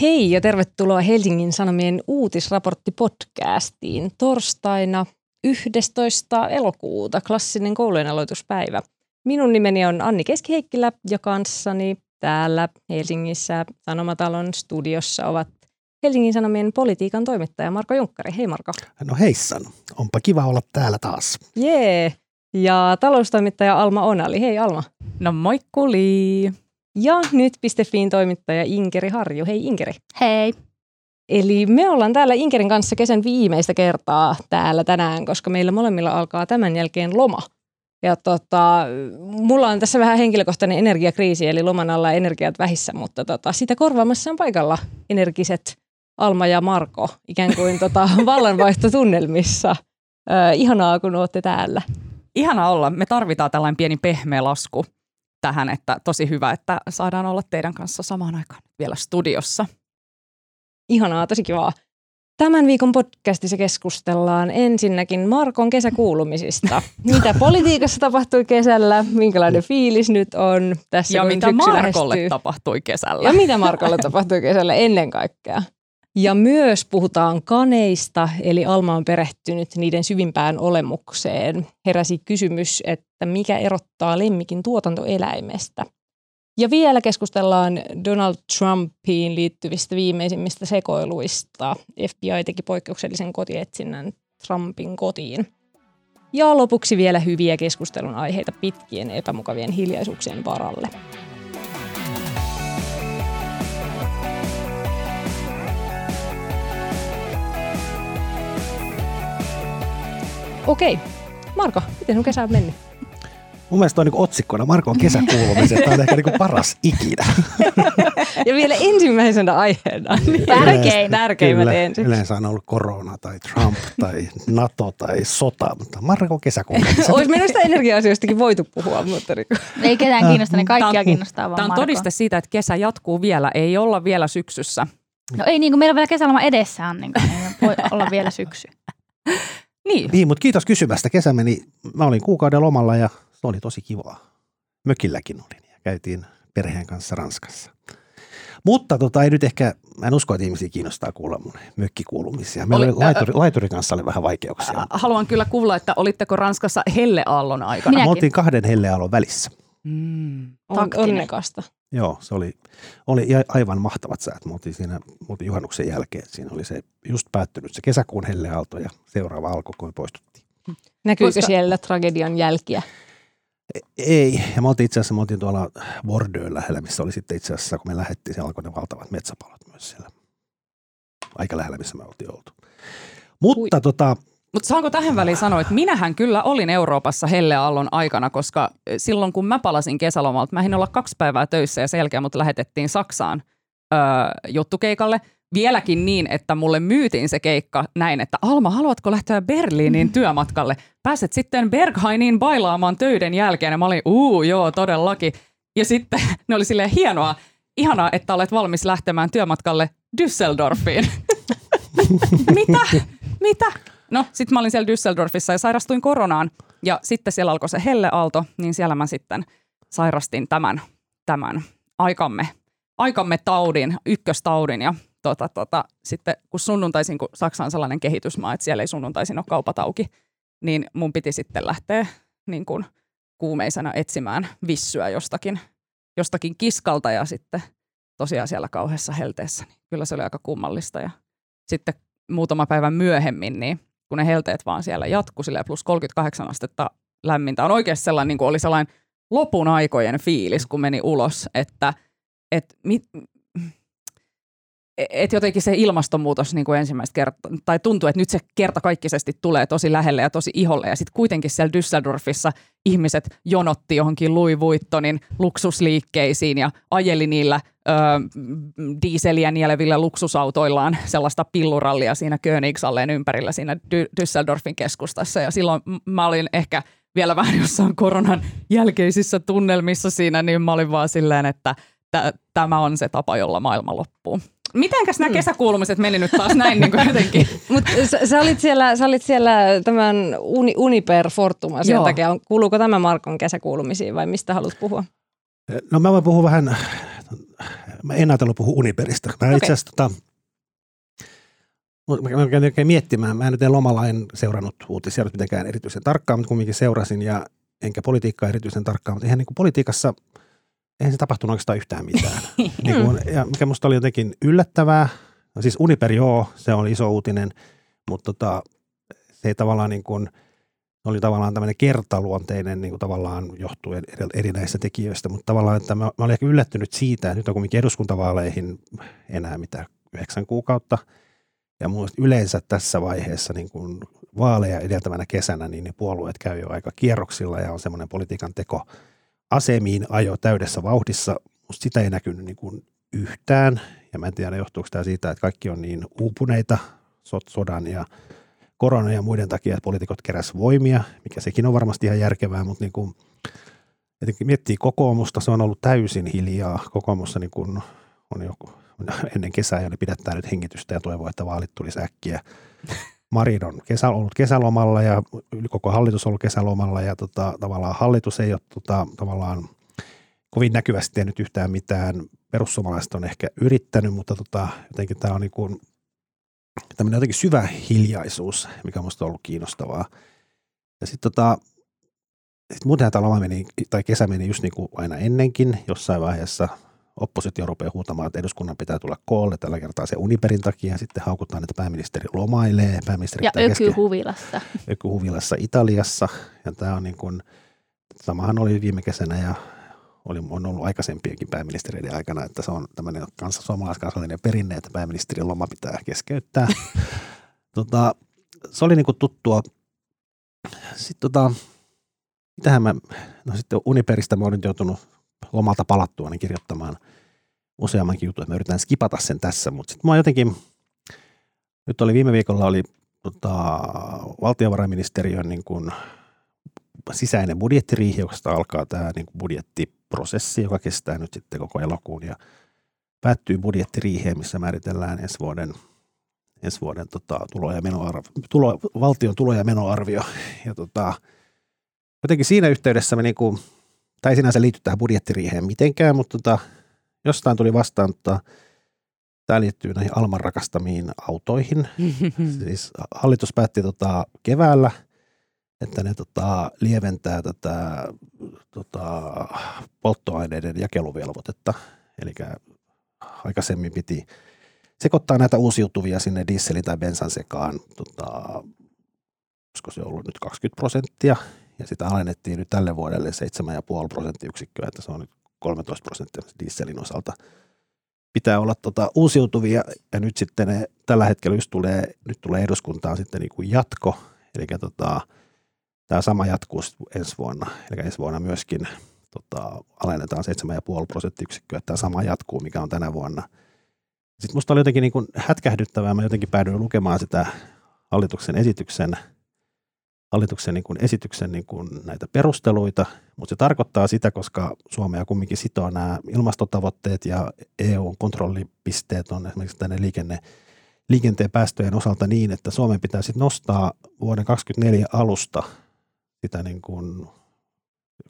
Hei ja tervetuloa Helsingin Sanomien uutisraporttipodcastiin torstaina 11. elokuuta, klassinen koulujen aloituspäivä. Minun nimeni on Anni Keskiheikkilä ja kanssani täällä Helsingissä Sanomatalon studiossa ovat Helsingin Sanomien politiikan toimittaja Marko Junkkari. Hei Marko. No heissan, onpa kiva olla täällä taas. Jee. Ja taloustoimittaja Alma Onali. Hei Alma. No moikkuli. Ja nyt.fiin toimittaja Inkeri Harju. Hei Inkeri. Hei. Eli me ollaan täällä Inkerin kanssa kesän viimeistä kertaa täällä tänään, koska meillä molemmilla alkaa tämän jälkeen loma. Ja tota, mulla on tässä vähän henkilökohtainen energiakriisi, eli loman alla energiat vähissä, mutta tota, sitä korvaamassa on paikalla energiset Alma ja Marko, ikään kuin tota, vallanvaihtotunnelmissa. Äh, ihanaa, kun olette täällä. Ihana olla. Me tarvitaan tällainen pieni pehmeä lasku tähän, että tosi hyvä, että saadaan olla teidän kanssa samaan aikaan vielä studiossa. Ihanaa, tosi kivaa. Tämän viikon podcastissa keskustellaan ensinnäkin Markon kesäkuulumisista. Mitä politiikassa tapahtui kesällä, minkälainen fiilis nyt on tässä, Ja mitä Markolle lähestyy. tapahtui kesällä. Ja mitä Markolle tapahtui kesällä ennen kaikkea. Ja myös puhutaan kaneista, eli Alma on perehtynyt niiden syvimpään olemukseen. Heräsi kysymys, että mikä erottaa lemmikin tuotantoeläimestä. Ja vielä keskustellaan Donald Trumpiin liittyvistä viimeisimmistä sekoiluista. FBI teki poikkeuksellisen kotietsinnän Trumpin kotiin. Ja lopuksi vielä hyviä keskustelun aiheita pitkien epämukavien hiljaisuuksien varalle. Okei. Marko, miten sun kesä on mennyt? Mun mielestä on niin otsikkona Markon kesäkuulumiset. Tämä on ehkä niin paras ikinä. Ja vielä ensimmäisenä aiheena. niin Tärkein. Tärkeimmät Kyllä, ensin. Yleensä on ollut korona tai Trump tai NATO tai sota, mutta Markon kesäkuulumiset. Olisi sitä energia-asioistakin voitu puhua, mutta niin kuin- Ei ketään kiinnosta, niin Tää kaikkia on- kiinnostaa vaan Tämä on Marko. todiste siitä, että kesä jatkuu vielä. Ei olla vielä syksyssä. No ei niin, kun meillä on vielä kesäloma edessä, kanssa, niin voi olla vielä syksy. Niin. Niin, mutta kiitos kysymästä. Kesä meni, mä olin kuukauden lomalla ja se oli tosi kivaa. Mökilläkin olin ja käytiin perheen kanssa Ranskassa. Mutta tota, ei nyt ehkä, mä en usko, että ihmisiä kiinnostaa kuulla mun mökkikuulumisia. Meillä Oli- oli, laituri, laiturin kanssa oli vähän vaikeuksia. Haluan kyllä kuulla, että olitteko Ranskassa helleaallon aikana. Minä- Me Minäkin. oltiin kahden hellealon välissä. Mm. on, onnekasta. Joo, se oli, oli aivan mahtavat säät. Me oltiin siinä me oltiin juhannuksen jälkeen. Siinä oli se just päättynyt se kesäkuun helleaalto ja seuraava alkoi, kun me poistuttiin. Näkyykö Koska- siellä tragedian jälkiä? Ei, ja me oltiin itse asiassa, me oltiin tuolla Bordeaux lähellä, missä oli sitten itse asiassa, kun me lähdettiin, siellä alkoi ne valtavat metsäpalot myös siellä. Aika lähellä, missä me oltiin oltu. Mutta tota, Mutta saanko tähän väliin sanoa, että minähän kyllä olin Euroopassa helleaallon aikana, koska eh, silloin kun mä palasin kesälomalta, mä ehdin olla kaksi päivää töissä ja sen jälkeen mut lähetettiin Saksaan öö, juttukeikalle. Vieläkin niin, että mulle myytiin se keikka näin, että Alma, haluatko lähteä Berliiniin työmatkalle? Pääset sitten Berghainiin bailaamaan töiden jälkeen. Ja mä olin, uu, joo, todellakin. Ja sitten ne oli silleen hienoa, ihanaa, että olet valmis lähtemään työmatkalle Düsseldorfiin. Mitä? Mitä? No, sitten mä olin siellä Düsseldorfissa ja sairastuin koronaan. Ja sitten siellä alkoi se helleaalto, niin siellä mä sitten sairastin tämän, tämän aikamme, aikamme taudin, ykköstaudin. Ja tota, tota, sitten kun sunnuntaisin, kun Saksa on sellainen kehitysmaa, että siellä ei sunnuntaisin ole kaupat auki, niin mun piti sitten lähteä niin kuin kuumeisena etsimään vissyä jostakin, jostakin kiskalta ja sitten tosiaan siellä kauheassa helteessä. Niin kyllä se oli aika kummallista ja sitten muutama päivä myöhemmin, niin kun ne helteet vaan siellä jatku silleen plus 38 astetta lämmintä, on oikeasti sellainen, niin kuin oli sellainen lopun aikojen fiilis, kun meni ulos, että et, mit, et jotenkin se ilmastonmuutos niin kuin ensimmäistä kertaa, tai tuntuu, että nyt se kertakaikkisesti tulee tosi lähelle ja tosi iholle, ja sitten kuitenkin siellä Düsseldorfissa ihmiset jonotti johonkin Louis Vuittonin luksusliikkeisiin ja ajeli niillä ö, diiseliä nielevillä luksusautoillaan sellaista pillurallia siinä Königsalleen ympärillä siinä Dy- Düsseldorfin keskustassa, ja silloin mä olin ehkä vielä vähän jossain koronan jälkeisissä tunnelmissa siinä, niin mä olin vaan silleen, että tämä on se tapa, jolla maailma loppuu. Mitenkäs nämä kesäkuulumiset meni nyt taas näin niin kuin jotenkin? Mutta sä, sä, olit siellä, sä olit siellä tämän Uni, Uniper Fortuma sen Joo. takia. On- Kuuluuko tämä Markon kesäkuulumisiin vai mistä haluat puhua? no mä voin puhua vähän Mä en ajatellut puhua Uniperistä. Mä okay. itse asiassa tota, mä käyn oikein miettimään. Mä en nyt en lomalla en seurannut uutisia mitenkään erityisen tarkkaan, mutta kumminkin seurasin ja enkä politiikkaa erityisen tarkkaan, mutta eihän niin kuin politiikassa, eihän se tapahtunut oikeastaan yhtään mitään. niin kuin, ja mikä musta oli jotenkin yllättävää, no siis Uniper joo, se on iso uutinen, mutta tota, se ei tavallaan niin kuin, oli tavallaan tämmöinen kertaluonteinen niin kuin tavallaan johtuen erinäisistä tekijöistä, mutta tavallaan, että mä, mä olin ehkä yllättynyt siitä, että nyt on kuitenkin eduskuntavaaleihin enää mitä yhdeksän kuukautta – ja yleensä tässä vaiheessa niin kuin vaaleja edeltävänä kesänä, niin ne puolueet käy jo aika kierroksilla ja on semmoinen politiikan teko asemiin ajo täydessä vauhdissa. Musta sitä ei näkynyt niin kuin yhtään ja mä en tiedä johtuuko tämä siitä, että kaikki on niin uupuneita sodan ja korona ja muiden takia, että poliitikot keräs voimia, mikä sekin on varmasti ihan järkevää, mutta niin kuin, miettii kokoomusta, se on ollut täysin hiljaa. Kokoomussa niin kuin on joku ennen kesää ja ne pidättää nyt hengitystä ja toivoo, että vaalit tulisi äkkiä. Marin on kesä, ollut kesälomalla ja koko hallitus on ollut kesälomalla ja tota, tavallaan hallitus ei ole tota, tavallaan kovin näkyvästi tehnyt yhtään mitään. Perussuomalaiset on ehkä yrittänyt, mutta tota, jotenkin tämä on niin kuin, tämmöinen jotenkin syvä hiljaisuus, mikä on ollut kiinnostavaa. Ja sitten tota, sit muutenhan tämä loma meni, tai kesä meni just niin kuin aina ennenkin jossain vaiheessa – oppositio rupeaa huutamaan, että eduskunnan pitää tulla koolle. Tällä kertaa se Uniperin takia. Sitten haukutaan, että pääministeri lomailee. Pääministeri ja ökyhuvilassa. Ökyhuvilassa Italiassa. Ja tämä on niin kuin, samahan oli viime kesänä ja oli, on ollut aikaisempienkin pääministeriöiden aikana, että se on tämmöinen kanssa suomalaiskansallinen perinne, että pääministerin loma pitää keskeyttää. tota, se oli niin kuin tuttua. Sitten tota, mitähän mä, no sitten Uniperistä mä olin joutunut lomalta palattua niin kirjoittamaan useammankin jutun, mä yritän skipata sen tässä, mutta sitten mä jotenkin, nyt oli viime viikolla oli tota, valtiovarainministeriön niin kuin sisäinen budjettiriihi, josta alkaa tämä niin kuin budjettiprosessi, joka kestää nyt sitten koko elokuun ja päättyy budjettiriiheen, missä määritellään ensi vuoden, ensi vuoden tota, tulo- ja menoarvio, tulo, valtion tulo- ja menoarvio. Ja tota, jotenkin siinä yhteydessä me niin kuin tai ei sinänsä liity tähän budjettiriiheen mitenkään, mutta tota, jostain tuli vastaan, että tämä liittyy näihin Alman rakastamiin autoihin. siis hallitus päätti tota, keväällä, että ne tota, lieventää tätä tota, polttoaineiden jakeluvelvoitetta. Eli aikaisemmin piti sekoittaa näitä uusiutuvia sinne dieselin tai bensan sekaan, tota, olisiko se ollut nyt 20 prosenttia, ja sitä alennettiin nyt tälle vuodelle 7,5 prosenttiyksikköä, että se on nyt 13 prosenttia dieselin osalta. Pitää olla tota uusiutuvia ja nyt sitten ne, tällä hetkellä just tulee, nyt tulee eduskuntaan sitten niin kuin jatko, eli tota, tämä sama jatkuu ensi vuonna, eli ensi vuonna myöskin tota, alennetaan 7,5 prosenttiyksikköä, tämä sama jatkuu, mikä on tänä vuonna. Sitten musta oli jotenkin niin kuin hätkähdyttävää, mä jotenkin päädyin lukemaan sitä hallituksen esityksen – hallituksen niin kuin esityksen niin kuin näitä perusteluita, mutta se tarkoittaa sitä, koska Suomea kumminkin sitoo nämä ilmastotavoitteet ja EU-kontrollipisteet on esimerkiksi tänne liikenne, liikenteen päästöjen osalta niin, että Suomen pitää sitten nostaa vuoden 2024 alusta sitä niin kuin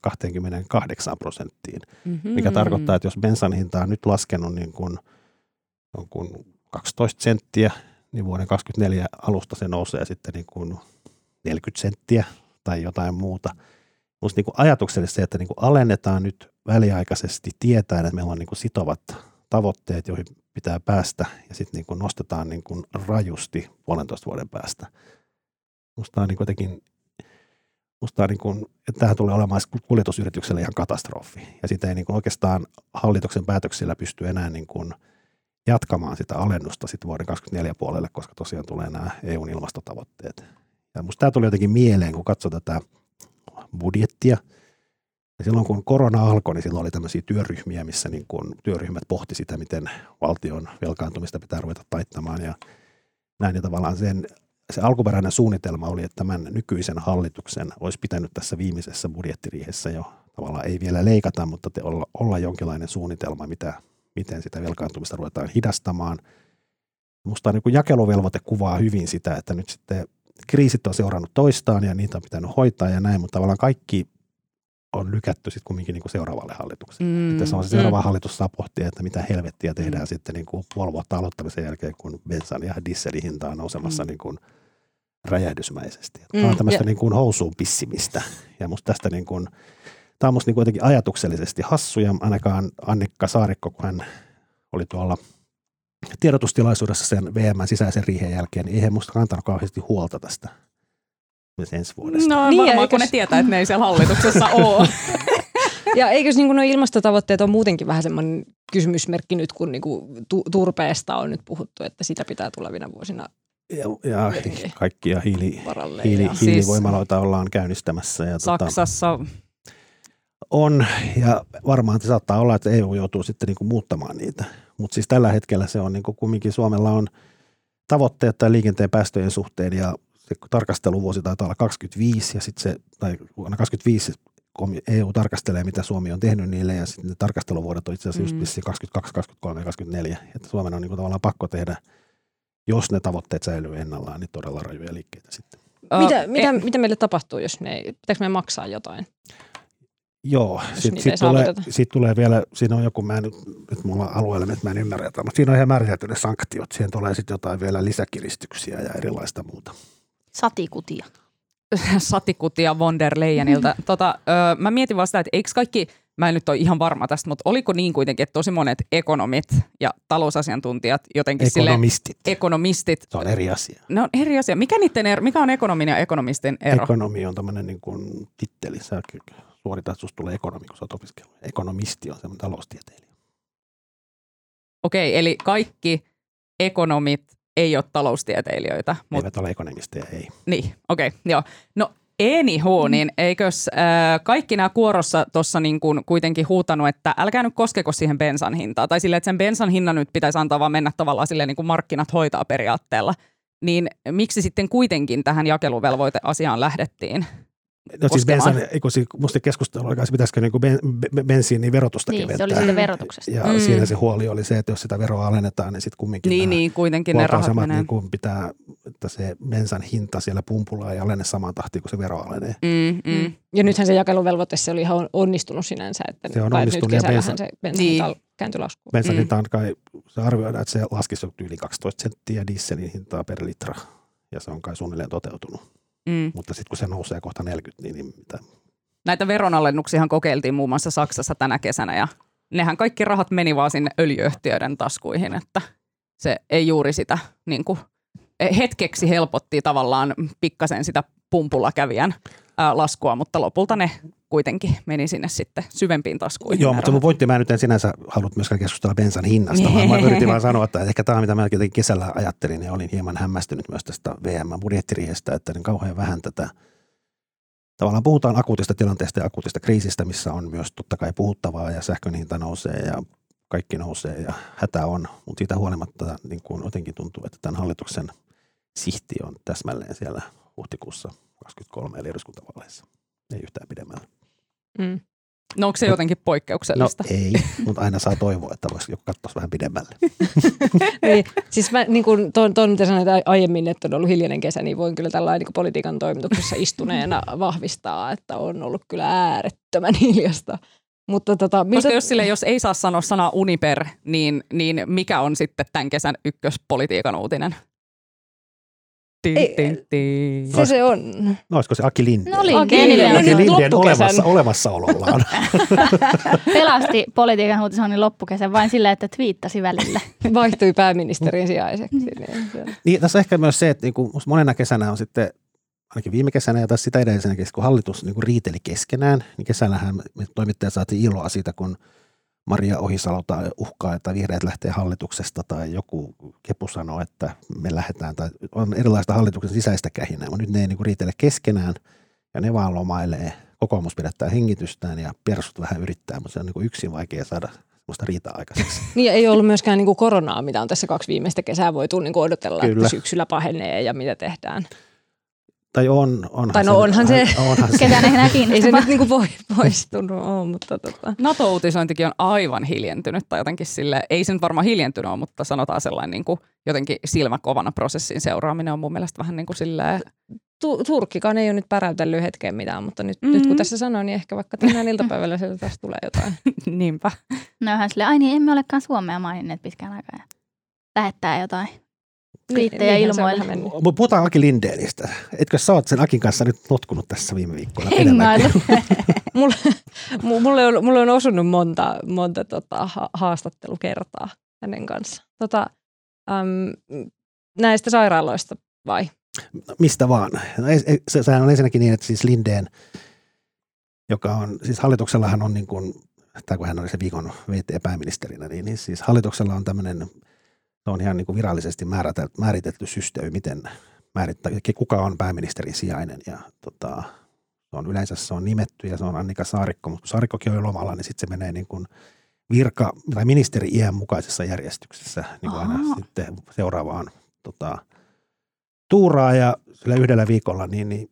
28 prosenttiin, mm-hmm. mikä tarkoittaa, että jos bensan hinta on nyt laskenut niin kuin, on kuin 12 senttiä, niin vuoden 2024 alusta se nousee sitten niin kuin 40 senttiä tai jotain muuta. Minusta niin ajatuksellisesti se, että niin kuin alennetaan nyt väliaikaisesti tietäen, että meillä on niin kuin sitovat tavoitteet, joihin pitää päästä ja sitten niin kuin nostetaan niin kuin rajusti puolentoista vuoden päästä. Minusta on niin jotenkin Musta niin kuin, että tähän tulee olemaan kuljetusyritykselle ihan katastrofi. Ja sitä ei niin kuin oikeastaan hallituksen päätöksillä pysty enää niin kuin jatkamaan sitä alennusta sitten vuoden 2024 puolelle, koska tosiaan tulee nämä EUn ilmastotavoitteet. Ja musta tämä tuli jotenkin mieleen, kun katsoi tätä budjettia. Ja silloin kun korona alkoi, niin silloin oli tämmöisiä työryhmiä, missä niin kun työryhmät pohti sitä, miten valtion velkaantumista pitää ruveta taittamaan. Ja näin ja tavallaan sen, se alkuperäinen suunnitelma oli, että tämän nykyisen hallituksen olisi pitänyt tässä viimeisessä budjettiriihessä jo tavallaan ei vielä leikata, mutta te olla, olla jonkinlainen suunnitelma, mitä, miten sitä velkaantumista ruvetaan hidastamaan. Musta niin jakeluvelvoite kuvaa hyvin sitä, että nyt sitten kriisit on seurannut toistaan ja niitä on pitänyt hoitaa ja näin, mutta tavallaan kaikki on lykätty sitten kumminkin niin kuin seuraavalle hallitukselle. Mm, Että se on se seuraava mm. hallitus saa pohtia, että mitä helvettiä tehdään mm. sitten niin kuin puoli vuotta aloittamisen jälkeen, kun bensan ja dieselin hinta on nousemassa mm. niin kuin räjähdysmäisesti. Mm. Tämä on tämmöistä ja... niin kuin housuun pissimistä. Ja musta tästä niin kuin, tämä on musta niin kuin jotenkin ajatuksellisesti hassu ja ainakaan Annikka Saarikko, kun hän oli tuolla tiedotustilaisuudessa sen VM sisäisen riihen jälkeen, niin eihän musta kantanut kauheasti huolta tästä myös ensi vuodesta. No niin, varmaan, eikös... kun ne tietää, että ne ei siellä hallituksessa ole. ja eikös niin nuo ilmastotavoitteet on muutenkin vähän semmoinen kysymysmerkki nyt, kun niin kuin tu- turpeesta on nyt puhuttu, että sitä pitää tulevina vuosina ja, ja kaikkia hiili, hiili, hiilivoimaloita siis ollaan käynnistämässä. Ja tota Saksassa tota, on, ja varmaan se saattaa olla, että EU joutuu sitten niin kuin muuttamaan niitä. Mutta siis tällä hetkellä se on niin kuin kumminkin Suomella on tavoitteet tai liikenteen päästöjen suhteen, ja se tarkasteluvuosi taitaa olla 25, ja sitten se, tai vuonna 25 EU tarkastelee, mitä Suomi on tehnyt niille, ja sitten ne tarkasteluvuodet on itse asiassa mm. just 22, 23 ja 24, että Suomen on niin kuin tavallaan pakko tehdä, jos ne tavoitteet säilyy ennallaan, niin todella rajuja liikkeitä sitten. Mitä, uh, mitä, e- mitä meille tapahtuu, jos ne, pitääkö me maksaa jotain? Joo, sitten sit tulee, sit tulee vielä, siinä on joku, mä en nyt, nyt mulla on alueella, että mä en ymmärrä jotain, mutta siinä on ihan määritelty sanktiot. Siihen tulee sitten jotain vielä lisäkiristyksiä ja erilaista muuta. Satikutia. Satikutia von der Leyenilta. Mm. Tota, ö, mä mietin vaan sitä, että eikö kaikki, mä en nyt ole ihan varma tästä, mutta oliko niin kuitenkin, että tosi monet ekonomit ja talousasiantuntijat jotenkin Ekonomistit. Sille, ekonomistit. Se on eri asia. No on eri asia. Mikä, niiden ero, mikä on ekonomin ja ekonomistin ero? Ekonomi on tämmöinen niin kuin titteli. Sä suoritat, susta tulee ekonomi, kun sä oot opiskellut. Ekonomisti on semmoinen taloustieteilijä. Okei, eli kaikki ekonomit ei ole taloustieteilijöitä. Mutta... Eivät ole ekonomisteja, ei. Niin, okei, okay, joo. No Anywho, niin eikös äh, kaikki nämä kuorossa tuossa niin kuin kuitenkin huutanut, että älkää nyt koskeko siihen bensan hintaan. Tai silleen, että sen bensan hinnan nyt pitäisi antaa vaan mennä tavallaan silleen niin kuin markkinat hoitaa periaatteella. Niin miksi sitten kuitenkin tähän jakeluvelvoiteasiaan lähdettiin? No siis bensan, kun musta keskustelu oli, pitäisikö niin ben, bensiinin verotusta niin, keventää. se oli siitä verotuksesta. Ja mm. siinä se huoli oli se, että jos sitä veroa alennetaan, niin sitten kumminkin niin, niin, kuitenkin ne rahat menee. Niin kuin pitää, että se bensan hinta siellä pumpulla ei alene samaan tahtiin kuin se vero alenee. Mm, mm. Ja nythän se jakeluvelvoite, se oli ihan onnistunut sinänsä. Että se on onnistunut ja bensan, se bensan niin. kääntyi laskuun. Bensan mm. hinta on kai, se arvioidaan, että se laskisi yli 12 senttiä dieselin hintaa per litra. Ja se on kai suunnilleen toteutunut. Mm. Mutta sitten kun se nousee kohta 40, niin, niin mitä? Näitä veronalennuksiahan kokeiltiin muun muassa Saksassa tänä kesänä ja nehän kaikki rahat meni vaan sinne öljyyhtiöiden taskuihin, että se ei juuri sitä niin kuin, hetkeksi helpotti tavallaan pikkasen sitä pumpulla kävijän ää, laskua, mutta lopulta ne kuitenkin meni sinne sitten syvempiin taskuihin. Joo, mutta mun voitti mä nyt en sinänsä halunnut myöskään keskustella bensan hinnasta, vaan mä yritin vaan sanoa, että ehkä tämä, mitä mä kesällä ajattelin, ja olin hieman hämmästynyt myös tästä VM-budjettiriihestä, että niin kauhean vähän tätä Tavallaan puhutaan akuutista tilanteesta ja akuutista kriisistä, missä on myös totta kai puhuttavaa ja sähkön hinta nousee ja kaikki nousee ja hätä on, mutta siitä huolimatta niin kuin jotenkin tuntuu, että tämän hallituksen sihti on täsmälleen siellä huhtikuussa 2023 eli eduskuntavaaleissa, ei yhtään pidemmällä. Mm. No onko se jotenkin poikkeuksellista? No ei, mutta aina saa toivoa, että voisi joku katsoa vähän pidemmälle. niin, siis mä niin kuin ton, ton mitä sanoit aiemmin, että on ollut hiljainen kesä, niin voin kyllä tällainen niin politiikan toimituksessa istuneena vahvistaa, että on ollut kyllä äärettömän hiljasta. Mutta tota, miltä... Koska jos, sille, jos ei saa sanoa sanaa Uniper, niin, niin mikä on sitten tämän kesän ykköspolitiikan uutinen? Tin, tin, tin. Se se on. No olisiko se Aki Lindeen? No Lindeen. Aki Lindeen olemassa, olemassaolollaan. Pelasti politiikan uutisoinnin loppukesän vain sillä, että twiittasi välillä. Vaihtui pääministerin sijaiseksi. Niin. niin, tässä ehkä myös se, että niinku, monena kesänä on sitten ainakin viime kesänä ja tässä sitä edellisenä kesänä, kun hallitus niin kuin riiteli keskenään, niin kesällähän me toimittajat saatiin iloa siitä, kun Maria Ohisalo tai uhkaa, että vihreät lähtee hallituksesta tai joku kepu sanoo, että me lähdetään tai on erilaista hallituksen sisäistä kähinää, mutta nyt ne ei niin riitele keskenään ja ne vaan lomailee. Kokoomus pidättää hengitystään ja persut vähän yrittää, mutta se on niin yksin vaikea saada sellaista riitaa aikaiseksi. Niin ei ollut myöskään niin kuin koronaa, mitä on tässä kaksi viimeistä kesää voitu niin odotella, Kyllä. että syksyllä pahenee ja mitä tehdään. Tai on, onhan tai no onhan se, se onhan se. ketään ei Ei se nyt niinku poistunut ole, mutta tota. NATO-uutisointikin on aivan hiljentynyt tai jotenkin sille, ei se nyt varmaan hiljentynyt ole, mutta sanotaan sellainen niin kuin jotenkin silmäkovana prosessin seuraaminen on mun mielestä vähän niin kuin silleen tu- Turkkikaan ei ole nyt päräytellyt hetkeen mitään, mutta nyt, Mhm. mm-hmm. nyt kun tässä sanoin, niin ehkä vaikka tänään iltapäivällä sieltä taas tulee jotain. Niinpä. No ihan silleen, ai niin, emme olekaan Suomea maininneet pitkään aikaa. Ja lähettää jotain twiittejä vähän mennyt. Mutta puhutaan Aki Lindeenistä. Etkö sä oot sen Akin kanssa nyt notkunut tässä viime viikkoina? Hengailu. mulle, mu- mulle, on, mulle on osunut monta, monta tota, ha- haastattelukertaa hänen kanssaan. Tota, äm, näistä sairaaloista vai? Mistä vaan. No, se, sehän on ensinnäkin niin, että siis Lindeen, joka on, siis hallituksellahan on niin kuin, tai kun hän oli se viikon VT-pääministerinä, niin, niin siis hallituksella on tämmöinen, se on ihan niin kuin virallisesti määritelty, määritelty systeemi, miten määrittää, kuka on pääministerin sijainen. Ja tota, se on yleensä se on nimetty ja se on Annika Saarikko, mutta kun Saarikkokin on lomalla, niin sitten se menee niin kuin virka- tai ministeri-iän mukaisessa järjestyksessä niin kuin aina sitten seuraavaan tota, tuuraa. Ja sillä yhdellä viikolla niin, niin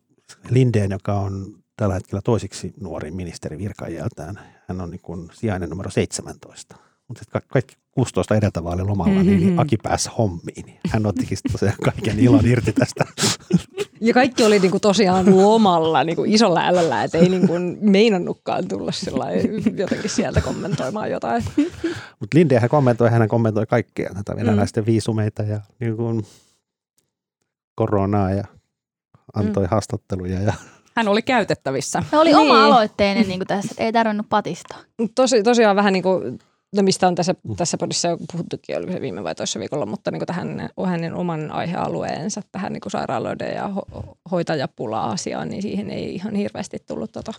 Lindeen, joka on tällä hetkellä toisiksi nuorin ministeri virkaiältään, hän on niin kuin sijainen numero 17. Mutta ka- kaikki 16 edeltävää oli lomalla, mm-hmm. niin Aki pääsi hommiin. Hän otti tosiaan kaiken ilon irti tästä. Ja kaikki oli niinku tosiaan lomalla niinku isolla älällä, että ei niinku meinannutkaan tulla jotenkin sieltä kommentoimaan jotain. Mutta Lindeen hän kommentoi, hän kommentoi kaikkea, tätä venäläisten viisumeita ja niin kuin koronaa ja antoi mm. haastatteluja. Ja, Hän oli käytettävissä. Se oli Niin. oma-aloitteinen niin tässä, että ei tarvinnut patistaa. Tosi, tosiaan vähän niin kuin, no mistä on tässä, tässä podissa jo puhuttukin, oliko se viime vai toisessa viikolla, mutta niin kuin tähän hänen oman aihealueensa, tähän niin sairaaloiden ja ho- hoitajapula-asiaan, niin siihen ei ihan hirveästi tullut, tota,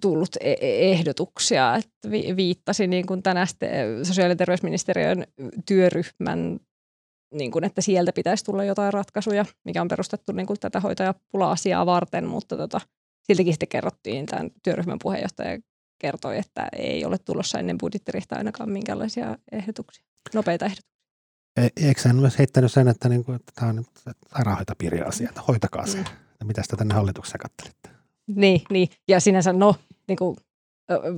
tullut e- e- ehdotuksia. Että vi- viittasi niin kuin tänä sosiaali- ja terveysministeriön työryhmän niin kuin, että sieltä pitäisi tulla jotain ratkaisuja, mikä on perustettu niin kuin tätä hoitajapula-asiaa varten, mutta tota, siltikin sitten kerrottiin, tämän työryhmän puheenjohtaja kertoi, että ei ole tulossa ennen budjettirihtaa ainakaan minkälaisia ehdotuksia, nopeita ehdotuksia. e- eikö hän myös heittänyt sen, että, niin kuin, että tämä on sairaanhoitopiirin asia, että hoitakaa se. Mm. Mitä sitä tänne hallitukseen kattelitte? Niin, niin. ja sinänsä no, niin kuin,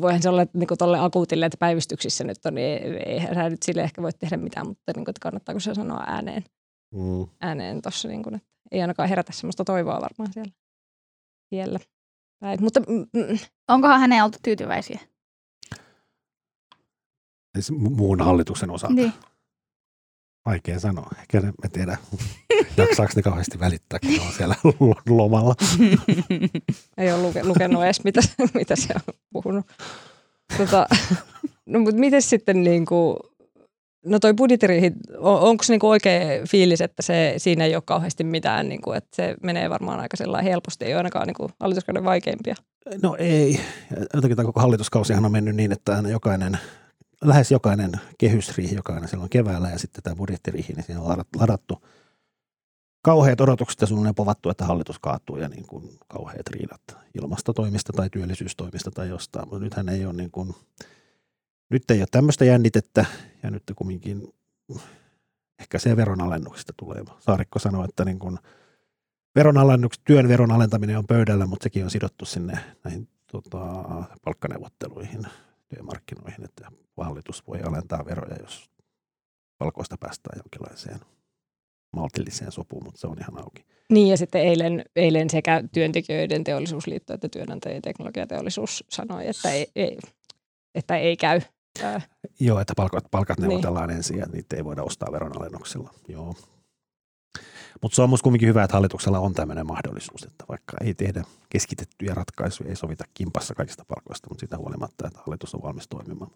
voihan se olla niin kuin tolle akuutille, että päivystyksissä nyt on, niin eihän hän nyt sille ehkä voi tehdä mitään, mutta niin kuin, että kannattaako se sanoa ääneen, Mm. ääneen tuossa, niin kuin, että ei ainakaan herätä sellaista toivoa varmaan siellä. siellä. Päin. Mutta mm, mm, Onkohan häneen oltu tyytyväisiä? Siis mu- muun hallituksen osalta. Niin. Vaikea sanoa. Ehkä ne, en tiedä, jaksaako ne kauheasti välittää, kun on siellä lomalla. ei ole luke, lukenut edes, mitä, mitä se on puhunut. Tota, no mutta miten sitten niin kuin, no toi budjettiriihi, on, onko niin oikea fiilis, että se, siinä ei ole kauheasti mitään, niin kuin, että se menee varmaan aika helposti, ei ole ainakaan niin kuin hallituskauden vaikeimpia. No ei. Jotenkin tämä koko hallituskausihan on mennyt niin, että aina jokainen, lähes jokainen kehysriihi, jokainen silloin keväällä ja sitten tämä budjettiriihi, niin siinä on ladat- ladattu kauheat odotukset ja suunnilleen povattu, että hallitus kaatuu ja niin kuin kauheat riidat ilmastotoimista tai työllisyystoimista tai jostain. Mutta nythän ei ole niin kuin, nyt ei ole tämmöistä jännitettä ja nyt kumminkin ehkä se veronalennuksista tulee. Saarikko sanoi, että niin kuin veronalennukset, työn veron alentaminen on pöydällä, mutta sekin on sidottu sinne näihin tota, palkkaneuvotteluihin, työmarkkinoihin, että hallitus voi alentaa veroja, jos palkoista päästään jonkinlaiseen maltilliseen sopuun, mutta se on ihan auki. Niin ja sitten eilen, eilen sekä työntekijöiden teollisuusliitto että työnantajien teknologiateollisuus sanoi, että ei, ei, että ei käy. Joo, että palkat, palkat Niin. neuvotellaan ensin ja niitä ei voida ostaa veronalennuksilla. Joo. Mutta se on musta kumminkin hyvä, että hallituksella on tämmöinen mahdollisuus, että vaikka ei tehdä keskitettyjä ratkaisuja, ei sovita kimpassa kaikista palkoista, mutta siitä huolimatta, että hallitus on valmis toimimaan.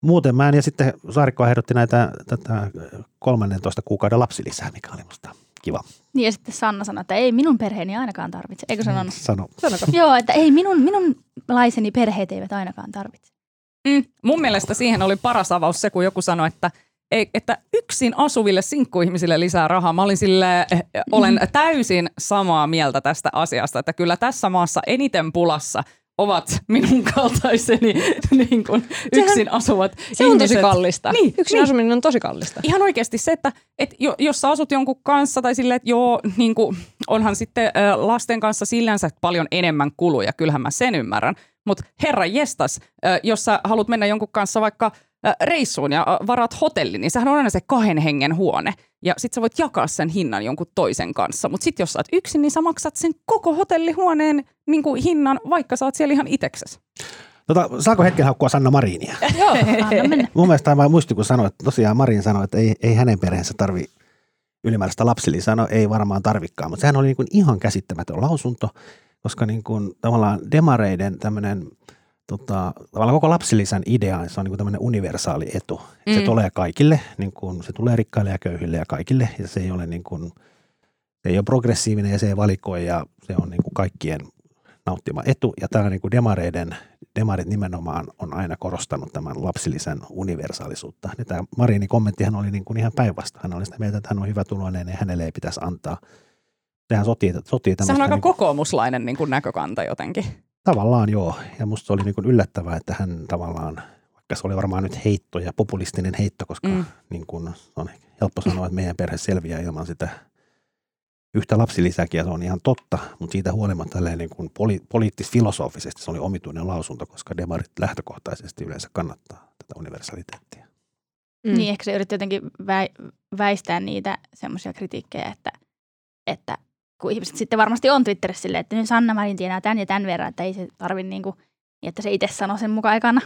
Muuten mä en, ja sitten Saarikko ehdotti näitä tätä 13 kuukauden lapsilisää, mikä oli musta kiva. Niin ja sitten Sanna sanoi, että ei minun perheeni ainakaan tarvitse. Eikö sanonut? Sano. sanoko? Joo, että ei minun, minun laiseni perheet eivät ainakaan tarvitse. Mm, mun mielestä siihen oli paras avaus se, kun joku sanoi, että, että yksin asuville sinkkuihmisille lisää rahaa. Mä olin sille, eh, olen täysin samaa mieltä tästä asiasta, että kyllä tässä maassa eniten pulassa ovat minun kaltaiseni niin kuin yksin asuvat Se on tosi ihmiset. kallista. Niin, Yksin niin. asuminen on tosi kallista. Ihan oikeasti se, että et jo, jos sä asut jonkun kanssa tai silleen, että joo, niin kuin, onhan sitten lasten kanssa sillänsä paljon enemmän kuluja, kyllähän mä sen ymmärrän. Mutta herra jestas, jos sä haluat mennä jonkun kanssa vaikka reissuun ja varaat hotelli, niin sehän on aina se kahden hengen huone. Ja sit sä voit jakaa sen hinnan jonkun toisen kanssa. Mutta sitten jos sä oot yksin, niin sä maksat sen koko hotellihuoneen niin kuin hinnan, vaikka sä oot siellä ihan itseksesi. Tota, saako hetken haukkua Sanna Marinia? Joo. Anna mennä. Mun mielestä tämä muisti, kun sanoi, että tosiaan Marin sanoi, että ei, ei hänen perheensä tarvi ylimääräistä lapsilisää. No ei varmaan tarvikkaan, mutta sehän oli niin kuin ihan käsittämätön lausunto, koska niin kuin tavallaan demareiden tämmöinen tota, tavallaan koko lapsilisän idea, se on niin kuin tämmöinen universaali etu. Mm. Se tulee kaikille, niin kuin, se tulee rikkaille ja köyhille ja kaikille ja se ei ole niin kuin, se ei ole progressiivinen ja se ei valikoi ja se on niin kuin kaikkien nauttima etu. Ja tämä niin kuin demareiden, demarit nimenomaan on aina korostanut tämän lapsilisän universaalisuutta. Ja tämä Marinin kommenttihan oli niin kuin ihan päinvastoin. Hän oli sitä mieltä, että hän on hyvä tuloinen ja hänelle ei pitäisi antaa. Sehän sotii, sotii Se on tämmöistä aika niin kuin, kokoomuslainen niin kuin näkökanta jotenkin. Tavallaan joo. Ja musta oli niin kuin yllättävää, että hän tavallaan, vaikka se oli varmaan nyt heitto ja populistinen heitto, koska Mm. niin kuin on helppo sanoa, että meidän perhe selviää ilman sitä yhtä lapsilisäkin ja se on ihan totta, mutta siitä huolimatta niin kuin poli, poliittis-filosofisesti se oli omituinen lausunto, koska demarit lähtökohtaisesti yleensä kannattaa tätä universaliteettia. Mm. Niin, ehkä se yritti jotenkin väi- väistää niitä semmoisia kritiikkejä, että, että kun ihmiset sitten varmasti on Twitterissä silleen, että nyt Sanna Marin tienaa tämän ja tämän verran, että ei se tarvi niin kuin, niin että se itse sanoo sen mukaan aikana.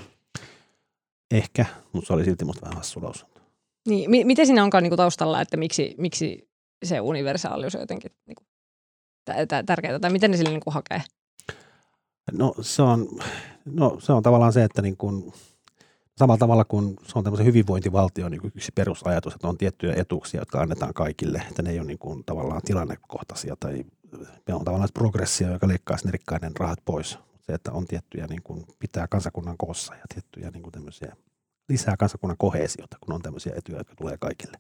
Ehkä, mutta se oli silti musta vähän hassu lausunto. Niin, mi- miten siinä onkaan niinku taustalla, että miksi, miksi se universaalius on jotenkin niinku tä- tä- tärkeää, tai miten ne sille niinku hakee? No se on, no, se on tavallaan se, että niin kuin, samalla tavalla kuin se on tämmöisen hyvinvointivaltion niin kuin yksi perusajatus, että on tiettyjä etuuksia, jotka annetaan kaikille, että ne ei ole niin kuin, tavallaan tilannekohtaisia tai me on tavallaan progressio, joka leikkaa sinne rikkaiden rahat pois. Se, että on tiettyjä, niin kuin, pitää kansakunnan koossa ja tiettyjä niin kuin tämmöisiä, lisää kansakunnan kohesiota, kun on tämmöisiä etuja, jotka tulee kaikille.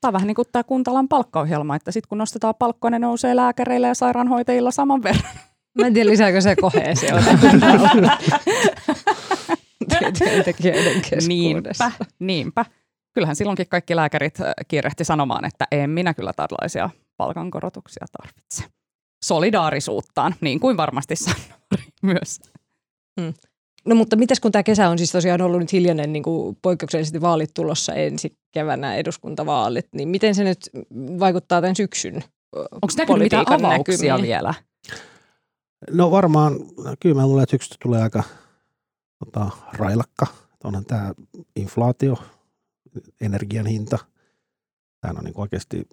Tämä on vähän niin kuin tämä kuntalan palkkaohjelma, että sitten kun nostetaan palkkoja, ne nousee lääkäreillä ja sairaanhoitajilla saman verran. Mä en tiedä, lisääkö se koheesiota työntekijöiden keskuudessa. Niinpä, niinpä. Kyllähän silloinkin kaikki lääkärit äh, kiirehti sanomaan, että en minä kyllä tällaisia palkankorotuksia tarvitse. Solidaarisuuttaan, niin kuin varmasti sanoi myös. No mutta mitäs kun tämä kesä on siis tosiaan ollut nyt hiljainen niin kuin poikkeuksellisesti vaalit tulossa ensi keväänä eduskuntavaalit, niin miten se nyt vaikuttaa tämän syksyn Onko näkynyt mitään avauksia näkymiin? vielä? No varmaan, kyllä mä luulen, että syksystä tulee aika tota, railakka. Onhan tämä inflaatio, energian hinta. Tämä on niin oikeasti,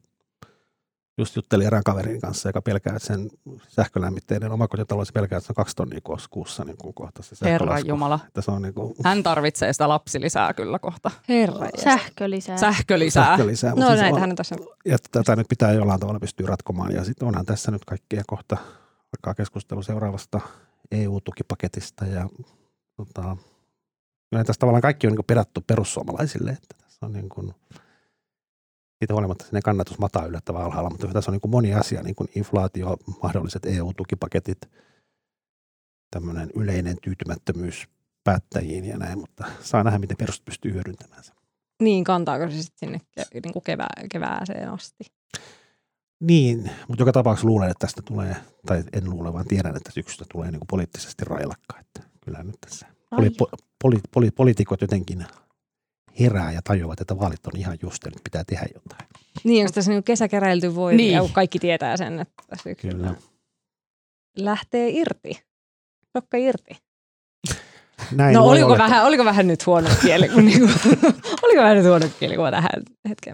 just juttelin erään kaverin kanssa, joka pelkää, että sen sähkölämmitteinen omakotitalous pelkää, että se on kaksi tonnia kuussa- niin kuin kohta se Herra sähkölasku. Jumala. Että se on niin kuin, Hän tarvitsee sitä lapsilisää kyllä kohta. Herra. Sähkölisää. Sähkölisää. sähkölisää. No siis näitähän on, on tässä. ja tätä nyt pitää jollain tavalla pystyä ratkomaan. Ja sitten onhan tässä nyt kaikkea kohta alkaa keskustelu seuraavasta EU-tukipaketista. Ja tota, kyllä tässä tavallaan kaikki on niin pedattu perussuomalaisille. Että tässä on niin kuin, siitä huolimatta sinne kannatus mataa yllättävän alhaalla, mutta tässä on niin kuin moni asia, niin kuin inflaatio, mahdolliset EU-tukipaketit, tämmöinen yleinen tyytymättömyys päättäjiin ja näin, mutta saa nähdä, miten perustus pystyy hyödyntämään sen. Niin, kantaako se sitten sinne ke- niin kuin kevää, kevääseen asti? Niin, mutta joka tapauksessa luulen, että tästä tulee, tai en luule, vaan tiedän, että syksystä tulee niin kuin poliittisesti railakka. Että kyllä nyt tässä poli, poli, poli, poliitikot jotenkin herää ja tajuavat, että vaalit on ihan just ja nyt pitää tehdä jotain. Niin, onko tässä niin kesä keräilty voi, Niin. niin. kaikki tietää sen, että syksyllä Kyllä. lähtee irti. Sokka irti. Näin no oliko vähän, oliko vähän nyt huono kieli, kun niinku, oliko vähän nyt huono kieli, kun tähän hetken.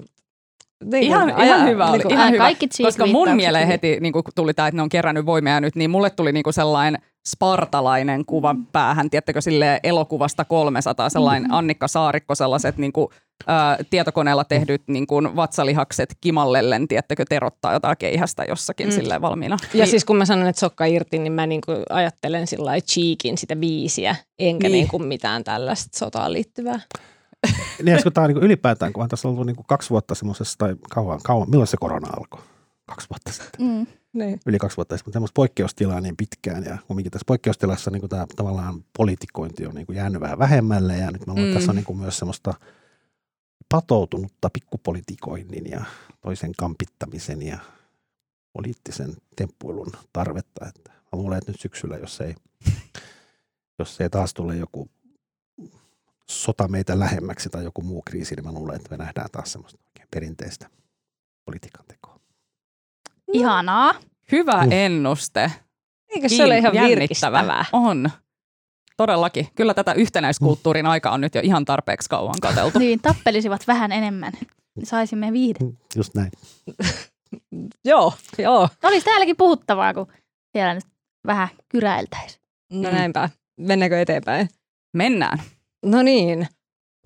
Niin, Ihan- kun ihan hyvä oli, niinku- ihan Ihan hyvä. kaikki Koska mun mieleen heti niin kun tuli tämä, että ne on kerännyt voimia nyt, niin mulle tuli niin kuin sellainen spartalainen kuva päähän, tiedättekö, sille elokuvasta 300, sellainen Annikka Saarikko, sellaiset niin kuin, ä, tietokoneella tehdyt niin kuin vatsalihakset kimallellen, tiedättekö, terottaa jotain keihästä jossakin Mm. mm. silleen valmiina. Ja siis kun mä sanon, että sokka irti, niin mä niinku ajattelen sillä lailla cheekin sitä biisiä, enkä Niin. niin. niinku mitään tällaista sotaan liittyvää. Niin, kun tämä on niin ylipäätään, kun on tässä ollut niin kuin kaksi vuotta semmoisessa, tai kauan, kauan, milloin se korona alkoi? Kaksi vuotta sitten. Mm. Niin. Yli kaksi vuotta sitten, semmoista poikkeustilaa niin pitkään. Ja kumminkin tässä poikkeustilassa niin tämä tavallaan politikointi on niin kuin jäänyt vähän vähemmälle. Ja nyt mä luulen, Mm. tässä on niin kuin myös semmoista patoutunutta pikkupolitikoinnin ja toisen kampittamisen ja poliittisen temppuilun tarvetta. Että mä luulen, että nyt syksyllä, jos ei, jos ei taas tule joku sota meitä lähemmäksi tai joku muu kriisi, niin mä luulen, että me nähdään taas semmoista perinteistä politiikan tekoa. Ihanaa. Hyvä Mm. ennuste. Eikö se ole ihan virkistävää? On. Todellakin. Kyllä tätä yhtenäiskulttuurin aika on nyt jo ihan tarpeeksi kauan katseltu. Niin, tappelisivat vähän enemmän. Saisimme viihde. Mm, Just näin. Joo, joo. Olisi täälläkin puhuttavaa, kun siellä nyt vähän kyräiltäisiin. No Mm. näinpä. Mennäänkö eteenpäin? Mennään. No niin,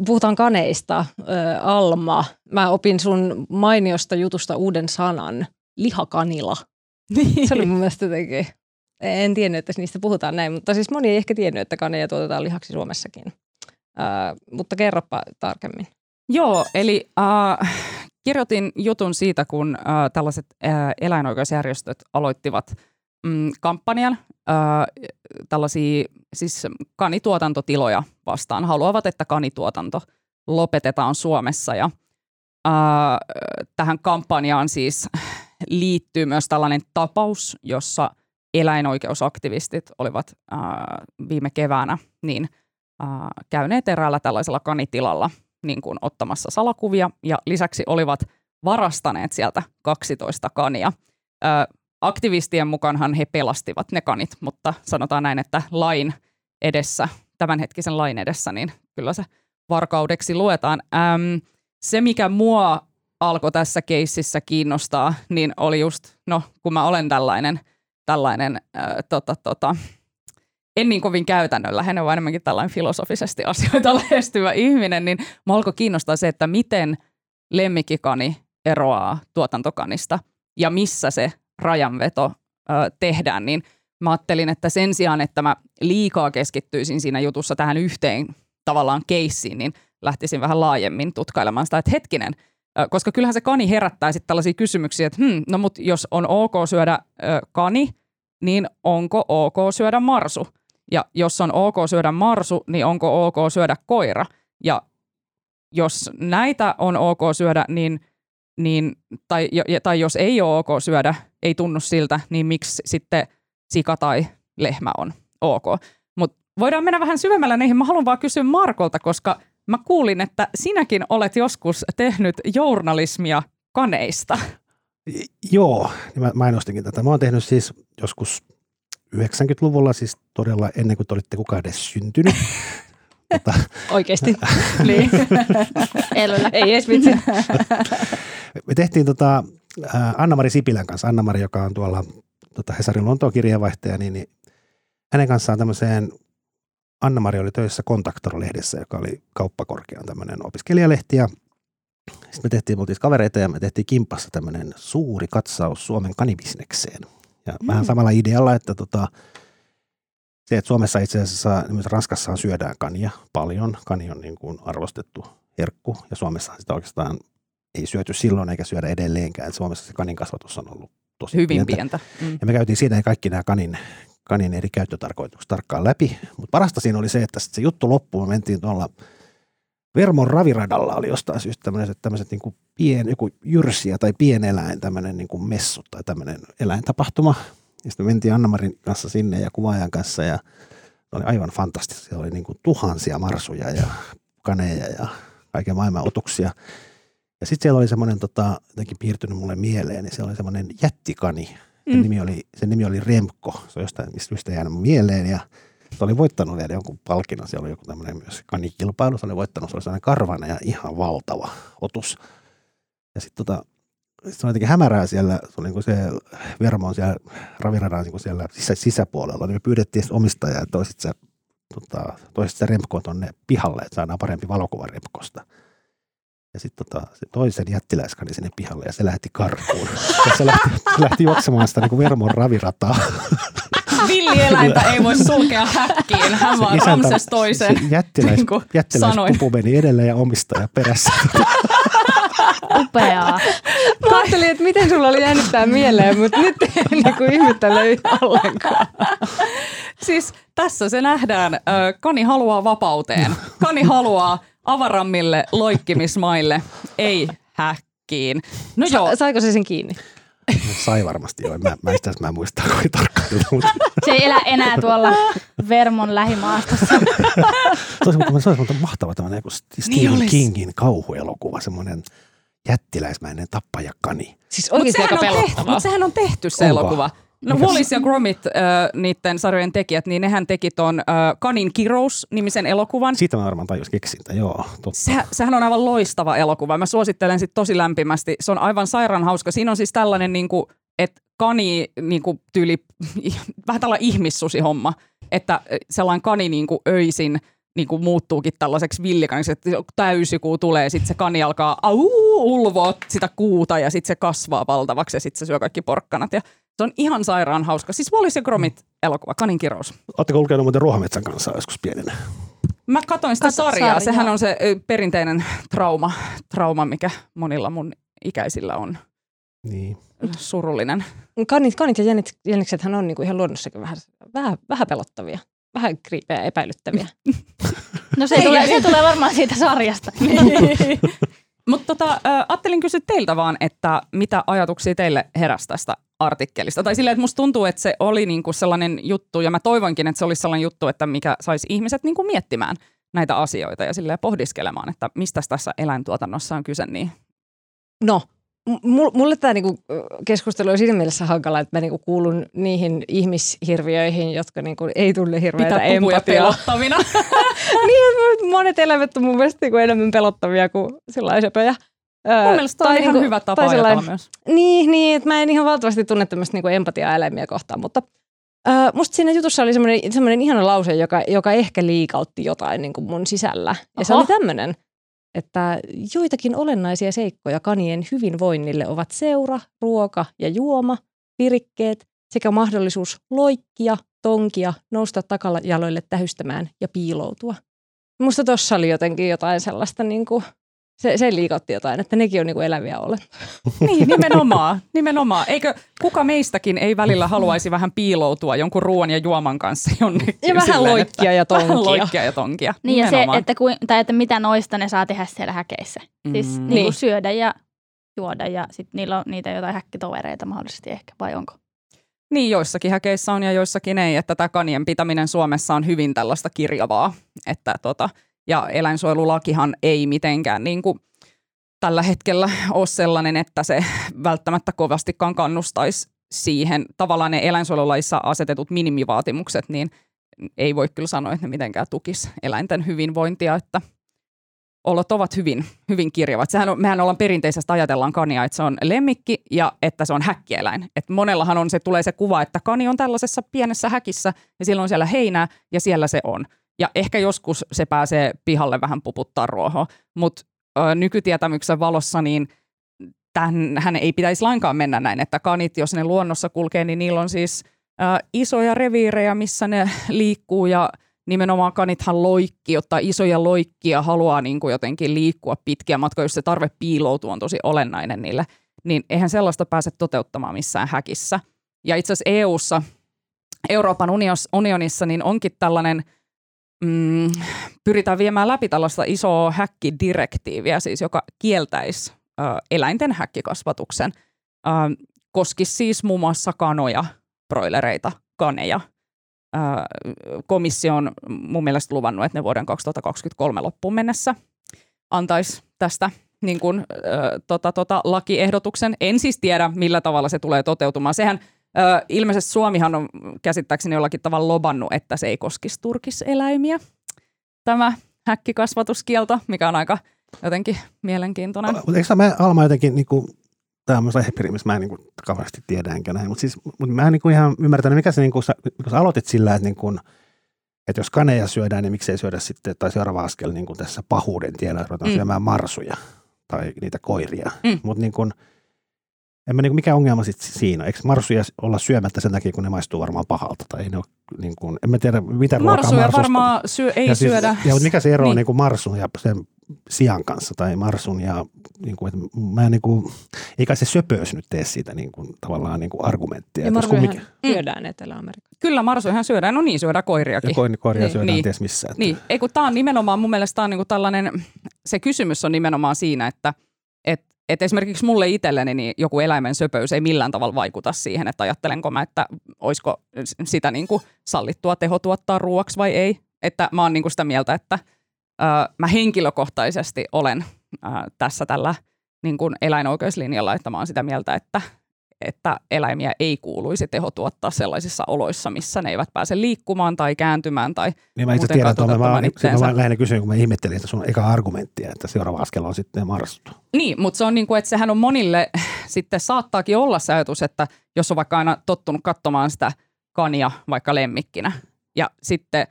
puhutaan kaneista. Ö, Alma, mä opin sun mainiosta jutusta uuden sanan. Lihakanila. Se oli mun mielestä jotenkin, en tiennyt, että niistä puhutaan näin, mutta siis moni ei ehkä tiennyt, että kaneja tuotetaan lihaksi Suomessakin. Ö, mutta kerropa tarkemmin. Joo, eli äh, kirjoitin jutun siitä, kun äh, tällaiset äh, eläinoikeusjärjestöt aloittivat mm, kampanjan äh, tällaisia siis kanituotantotiloja vastaan. Haluavat, että kanituotanto lopetetaan Suomessa ja äh, tähän kampanjaan siis liittyy myös tällainen tapaus, jossa eläinoikeusaktivistit olivat äh, viime keväänä niin äh, käyneet eräällä tällaisella kanitilalla niin kuin ottamassa salakuvia ja lisäksi olivat varastaneet sieltä 12 kania. Ö, aktivistien mukaanhan he pelastivat ne kanit, mutta sanotaan näin, että lain edessä, tämänhetkisen lain edessä, niin kyllä se varkaudeksi luetaan. Äm, se, mikä mua alkoi tässä keississä kiinnostaa, niin oli just, no kun mä olen tällainen, tällainen äh, tota, tota, en niin kovin käytännönläheinen, vaan enemmänkin tällainen filosofisesti asioita lähestyvä ihminen, niin mua alkoi kiinnostaa se, että miten lemmikkikani eroaa tuotantokanista ja missä se rajanveto ö, tehdään, niin mä ajattelin, että sen sijaan, että mä liikaa keskittyisin siinä jutussa tähän yhteen tavallaan keissiin, niin lähtisin vähän laajemmin tutkailemaan sitä, että hetkinen, koska kyllähän se kani herättää sitten tällaisia kysymyksiä, että hmm, no mut jos on ok syödä ö, kani, niin onko ok syödä marsu? Ja jos on ok syödä marsu, niin onko ok syödä koira? Ja jos näitä on ok syödä, niin, niin tai, tai jos ei ole ok syödä, ei tunnu siltä, niin miksi sitten sika tai lehmä on ok? Mutta voidaan mennä vähän syvemmällä niihin. Mä haluan vaan kysyä Markolta, koska mä kuulin, että sinäkin olet joskus tehnyt journalismia kaneista. Joo, niin mä mainostinkin tätä. Mä oon tehnyt siis joskus 90-luvulla, siis todella ennen kuin te olitte kukaan edes syntynyt. Mutta Oikeasti. niin. Ei edes vitsi. me tehtiin tota, ää, Anna-Mari Sipilän kanssa, Anna-Mari, joka on tuolla tota Hesarin Lontoon kirjeenvaihtaja, niin, niin hänen kanssaan tämmöiseen, Anna-Mari oli töissä Kontaktoro-lehdessä, joka oli kauppakorkean tämmöinen opiskelijalehti, ja sitten me tehtiin, me oltiin kavereita ja me tehtiin kimpassa tämmöinen suuri katsaus Suomen kanibisnekseen. Ja mm. vähän samalla idealla, että tota, se, että Suomessa itse asiassa, myös Ranskassa syödään kania paljon. Kani on niin kuin arvostettu herkku ja Suomessa sitä oikeastaan ei syöty silloin eikä syödä edelleenkään. Et Suomessa se kanin kasvatus on ollut tosi Hyvin pientä. pientä. Mm. Ja me käytiin siinä kaikki nämä kanin, kanin eri käyttötarkoitukset tarkkaan läpi. Mutta parasta siinä oli se, että se juttu loppuun me mentiin tuolla Vermon raviradalla oli jostain syystä tämmöiset, tämmöiset niin kuin pien, joku jyrsiä tai pieneläin, tämmöinen niin kuin messu tai tämmöinen eläintapahtuma. Ja sitten me mentiin Anna-Marin kanssa sinne ja kuvaajan kanssa ja oli aivan fantastista. Siellä oli niin kuin tuhansia marsuja ja kaneja ja kaiken maailman otuksia. Ja sitten siellä oli semmoinen tota, jotenkin piirtynyt mulle mieleen, niin siellä oli semmoinen jättikani. Sen, Mm. nimi oli, sen nimi oli Remko. Se on jostain mistä syystä jäänyt mieleen ja se oli voittanut vielä jonkun palkinnon. Siellä oli joku tämmöinen myös kanikilpailu. Se oli voittanut, se oli sellainen karvainen ja ihan valtava otus. Ja sitten tota, se oli jotenkin hämärää siellä, se oli niin kuin se Vermo on siellä raviradan niin siellä sisä, sisäpuolella, niin me pyydettiin omistajaa, että toisit se, tota, toisit tonne pihalle, että saadaan parempi valokuva Remkosta. Ja sitten tota, se toisen jättiläiskani sinne pihalle ja se lähti karkuun. Ja se lähti, se lähti juoksemaan sitä niin kuin Vermon ravirataa. Villieläintä ei voi sulkea häkkiin. Hän vaan isäntä- Ramses toisen. se jättiläis, niin kuin jättiläispupu meni edellä ja omistaja perässä. Upeaa. Mä ajattelin, että miten sulla oli jäänyt tää mieleen, mutta nyt ei niinku ihmettele yhtään ollenkaan. Siis tässä se nähdään. Kani haluaa vapauteen. Kani haluaa avarammille loikkimismaille, ei häkkiin. No joo, Sa- saiko se sen kiinni? Sai varmasti joo. Mä, mä, sitä, mä en muista kovin tarkkaan. Mutta Se ei elä enää tuolla Vermon lähimaastossa. se olisi, mutta, se olisi mutta mahtava tämmöinen joku Stephen Niin olisi. Kingin kauhuelokuva, semmoinen jättiläismäinen tappajakani. Siis Mutta oikeasti sehän, aika on tehty, pelottavaa. mut sehän on tehty se Onko? elokuva. No Mikäs? Wallis ja Gromit, äh, niiden sarjojen tekijät, niin nehän teki ton äh, Kanin kirous nimisen elokuvan. Siitä mä varmaan tajus keksintä, joo. Totta. Se, sehän on aivan loistava elokuva. Mä suosittelen sit tosi lämpimästi. Se on aivan sairaan hauska. Siinä on siis tällainen, niin kuin, että kani niin kuin, tyyli, vähän tällainen ihmissusi-homma. Että äh, sellainen kani niin kuin, öisin niin kuin, muuttuukin tällaiseksi villikaniksi, että täysikuu tulee, sitten se kani alkaa au, ulvoa sitä kuuta ja sitten se kasvaa valtavaksi ja sitten se syö kaikki porkkanat. Ja se on ihan sairaan hauska. Siis Wallis ja Gromit elokuva, Kanin kirous. Oletteko lukenut muuten Ruohometsän kanssa joskus pienenä? Mä katsoin sitä Kato sarjaa. sarjaa. Sehän on se perinteinen trauma, trauma, mikä monilla mun ikäisillä on Niin. surullinen. Kanit, kanit ja jänik, jäniksethän on niinku ihan luonnossakin vähän, vähän, vähän pelottavia. Vähän kriipejä ja epäilyttäviä. No se, tulee, se tulee varmaan siitä sarjasta. Mutta tota, ajattelin kysyä teiltä vaan, että mitä ajatuksia teille heräsi tästä artikkelista? Tai silleen, että musta tuntuu, että se oli niinku sellainen juttu, ja mä toivoinkin, että se olisi sellainen juttu, että mikä saisi ihmiset niinku miettimään näitä asioita ja silleen pohdiskelemaan, että mistä tässä eläintuotannossa on kyse niin. No, m- mulle tämä niinku keskustelu on siinä mielessä hankala, että mä niinku kuulun niihin ihmishirviöihin, jotka niinku ei tunne hirveätä Pitää empatiaa. pelottavina. niin, monet eläimet on mun mielestä niinku enemmän pelottavia kuin sillä söpöjä. Öö, Mun mielestä on ihan niinku- hyvä tapa ajatella myös. Niin, niin, että mä en ihan valtavasti tunne tämmöistä niinku empatiaa eläimiä kohtaan, mutta öö, musta siinä jutussa oli semmoinen, semmoinen ihana lause, joka, joka ehkä liikautti jotain niinku mun sisällä. Ja se oli tämmöinen, että joitakin olennaisia seikkoja kanien hyvinvoinnille ovat seura, ruoka ja juoma, virikkeet sekä mahdollisuus loikkia, tonkia, nousta takajaloille tähystämään ja piiloutua. Musta tossa oli jotenkin jotain sellaista, niin kuin, se, se liikautti jotain, että nekin on niin kuin eläviä olentoja. Niin, nimenomaan. nimenomaan. Eikö kuka meistäkin ei välillä haluaisi vähän piiloutua jonkun ruoan ja juoman kanssa jonnekin? Ja vähän silleen, loikkia ja että- Vähän tonkia. loikkia ja tonkia. Niin ja se, että, kuin, tai että mitä noista ne saa tehdä siellä häkeissä. Siis Mm. niin. Niin. Niin syödä ja juoda ja sitten niillä on niitä jotain häkkitovereita mahdollisesti ehkä, vai onko? Niin, joissakin häkeissä on ja joissakin ei, että tämä kanien pitäminen Suomessa on hyvin tällaista kirjavaa. Että tota, ja eläinsuojelulakihan ei mitenkään niin kuin tällä hetkellä ole sellainen, että se välttämättä kovastikaan kannustaisi siihen. Tavallaan ne eläinsuojelulaissa asetetut minimivaatimukset, niin ei voi kyllä sanoa, että ne mitenkään tukisi eläinten hyvinvointia, että olot ovat hyvin, hyvin kirjavat. Sehän on, mehän ollaan perinteisesti ajatellaan kania, että se on lemmikki ja että se on häkkieläin. Et monellahan on se, tulee se kuva, että kani on tällaisessa pienessä häkissä ja silloin on siellä heinää ja siellä se on. Ja ehkä joskus se pääsee pihalle vähän puputtaa ruohoa, mutta nykytietämyksen valossa niin hän ei pitäisi lainkaan mennä näin, että kanit, jos ne luonnossa kulkee, niin niillä on siis ö, isoja reviirejä, missä ne liikkuu ja nimenomaan kanithan loikki, ottaa isoja loikkia, haluaa niin kuin jotenkin liikkua pitkiä matkoja, jos se tarve piiloutua on tosi olennainen niille, niin eihän sellaista pääse toteuttamaan missään häkissä. Ja itse asiassa EUssa, Euroopan unionissa, niin onkin tällainen, mm, pyritään viemään läpi tällaista isoa häkkidirektiiviä, siis joka kieltäisi ö, eläinten häkkikasvatuksen. Ö, koskisi siis muun muassa kanoja, broilereita, kaneja – ää, komissio on mun mielestä luvannut, että ne vuoden 2023 loppuun mennessä antaisi tästä niin kuin, ää, tota, tota, lakiehdotuksen. En siis tiedä, millä tavalla se tulee toteutumaan. Sehän ää, ilmeisesti Suomihan on käsittääkseni jollakin tavalla lobannut, että se ei koskisi turkiseläimiä, tämä häkkikasvatuskielto, mikä on aika jotenkin mielenkiintoinen. Mutta eikö mä Alma jotenkin, niin kuin, tämä on myös aihepiiri, missä mä en niin kuin, kauheasti tiedä enkä näin, mutta siis mutta mä en niin kuin ihan ymmärtänyt, mikä se, niin kuin, sä, kun sä aloitit sillä, että, niin kuin, että jos kaneja syödään, niin miksei syödä sitten, tai seuraava askel niin kuin tässä pahuuden tiellä, että ruvetaan mm. syömään marsuja tai niitä koiria. Mm. Mutta niin kuin, en mä niin kuin, mikä ongelma sitten siinä? Eikö marsuja olla syömättä sen takia, kun ne maistuu varmaan pahalta? Tai ei ne ole, niin kuin, en mä tiedä, mitä ruokaa Marsuja marsusta- varmaan syö, ei ja siis- syödä. Ja, mutta mikä se ero on Niin. niin kuin marsun ja sen sian kanssa tai marsun ja niin kuin, että mä niin kuin, ei kai se söpöys nyt tee siitä niin kuin, tavallaan niin kuin argumenttia. Ja marsujahan kumminkin- syödään Etelä-Amerikassa. Kyllä marsujahan syödään, no niin syödään koiriakin. ja koin, koiria Niin. syödään Niin. ties missä. Että, Niin, ei kun tämä on nimenomaan, mun mielestä tämä on niinku tällainen, se kysymys on nimenomaan siinä, että et et esimerkiksi mulle itselleni niin joku eläimen söpöys ei millään tavalla vaikuta siihen, että ajattelenko mä, että olisiko sitä niin kuin sallittua teho tuottaa ruoaksi vai ei. Että mä oon niin kuin sitä mieltä, että ö, mä henkilökohtaisesti olen ö, tässä tällä niin kuin eläinoikeuslinjalla, että mä oon sitä mieltä, että että eläimiä ei kuuluisi teho tuottaa sellaisissa oloissa, missä ne eivät pääse liikkumaan tai kääntymään tai Niin mä itse tiedän, että mä, mä, mä lähinnä kysyin, kun mä ihmettelin että sun eka argumenttia, että seuraava askel on sitten marstu. Niin, mutta se on niin kuin, että sehän on monille, sitten saattaakin olla se ajatus, että jos on vaikka aina tottunut katsomaan sitä kania vaikka lemmikkinä ja sitten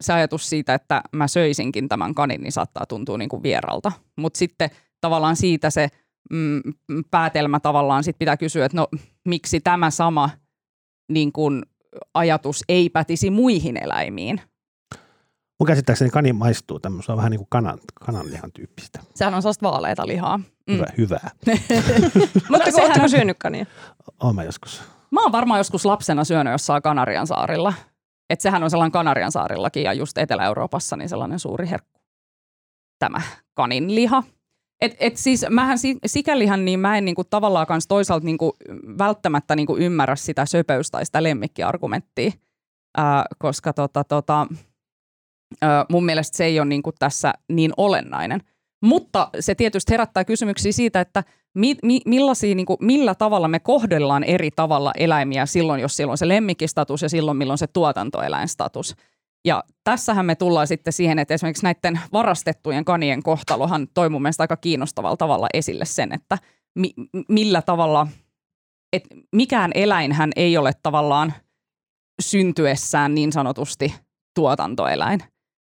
se ajatus siitä, että mä söisinkin tämän kanin, niin saattaa tuntua niin kuin vieralta. Mutta sitten tavallaan siitä se – mm, päätelmä tavallaan sit pitää kysyä, että no miksi tämä sama niin kun, ajatus ei pätisi muihin eläimiin. Mun käsittääkseni kani maistuu tämmöistä vähän niin kuin kanan, kananlihan tyyppistä. Sehän on sellaista vaaleita lihaa. Mm. Hyvä, hyvää. Mutta sehän on syönyt kania? Oon mä joskus. Mä oon varmaan joskus lapsena syönyt jossain Kanarian saarilla. Että sehän on sellainen Kanarian saarillakin ja just Etelä-Euroopassa niin sellainen suuri herkku. Tämä kanin liha. Et, et siis mähän sikälihän niin mä en niinku tavallaan kans toisaalta niinku välttämättä niinku ymmärrä sitä söpöystä tai sitä lemmikkiargumenttia, ää, koska tota, tota, ää, mun mielestä se ei ole niinku tässä niin olennainen. Mutta se tietysti herättää kysymyksiä siitä, että mi, mi, niin kuin, millä tavalla me kohdellaan eri tavalla eläimiä silloin, jos silloin se lemmikkistatus ja silloin, milloin se tuotantoeläinstatus. Ja tässähän me tullaan sitten siihen, että esimerkiksi näiden varastettujen kanien kohtalohan toi mun mielestä aika kiinnostavalla tavalla esille sen, että mi- millä tavalla, että mikään eläinhän ei ole tavallaan syntyessään niin sanotusti tuotantoeläin.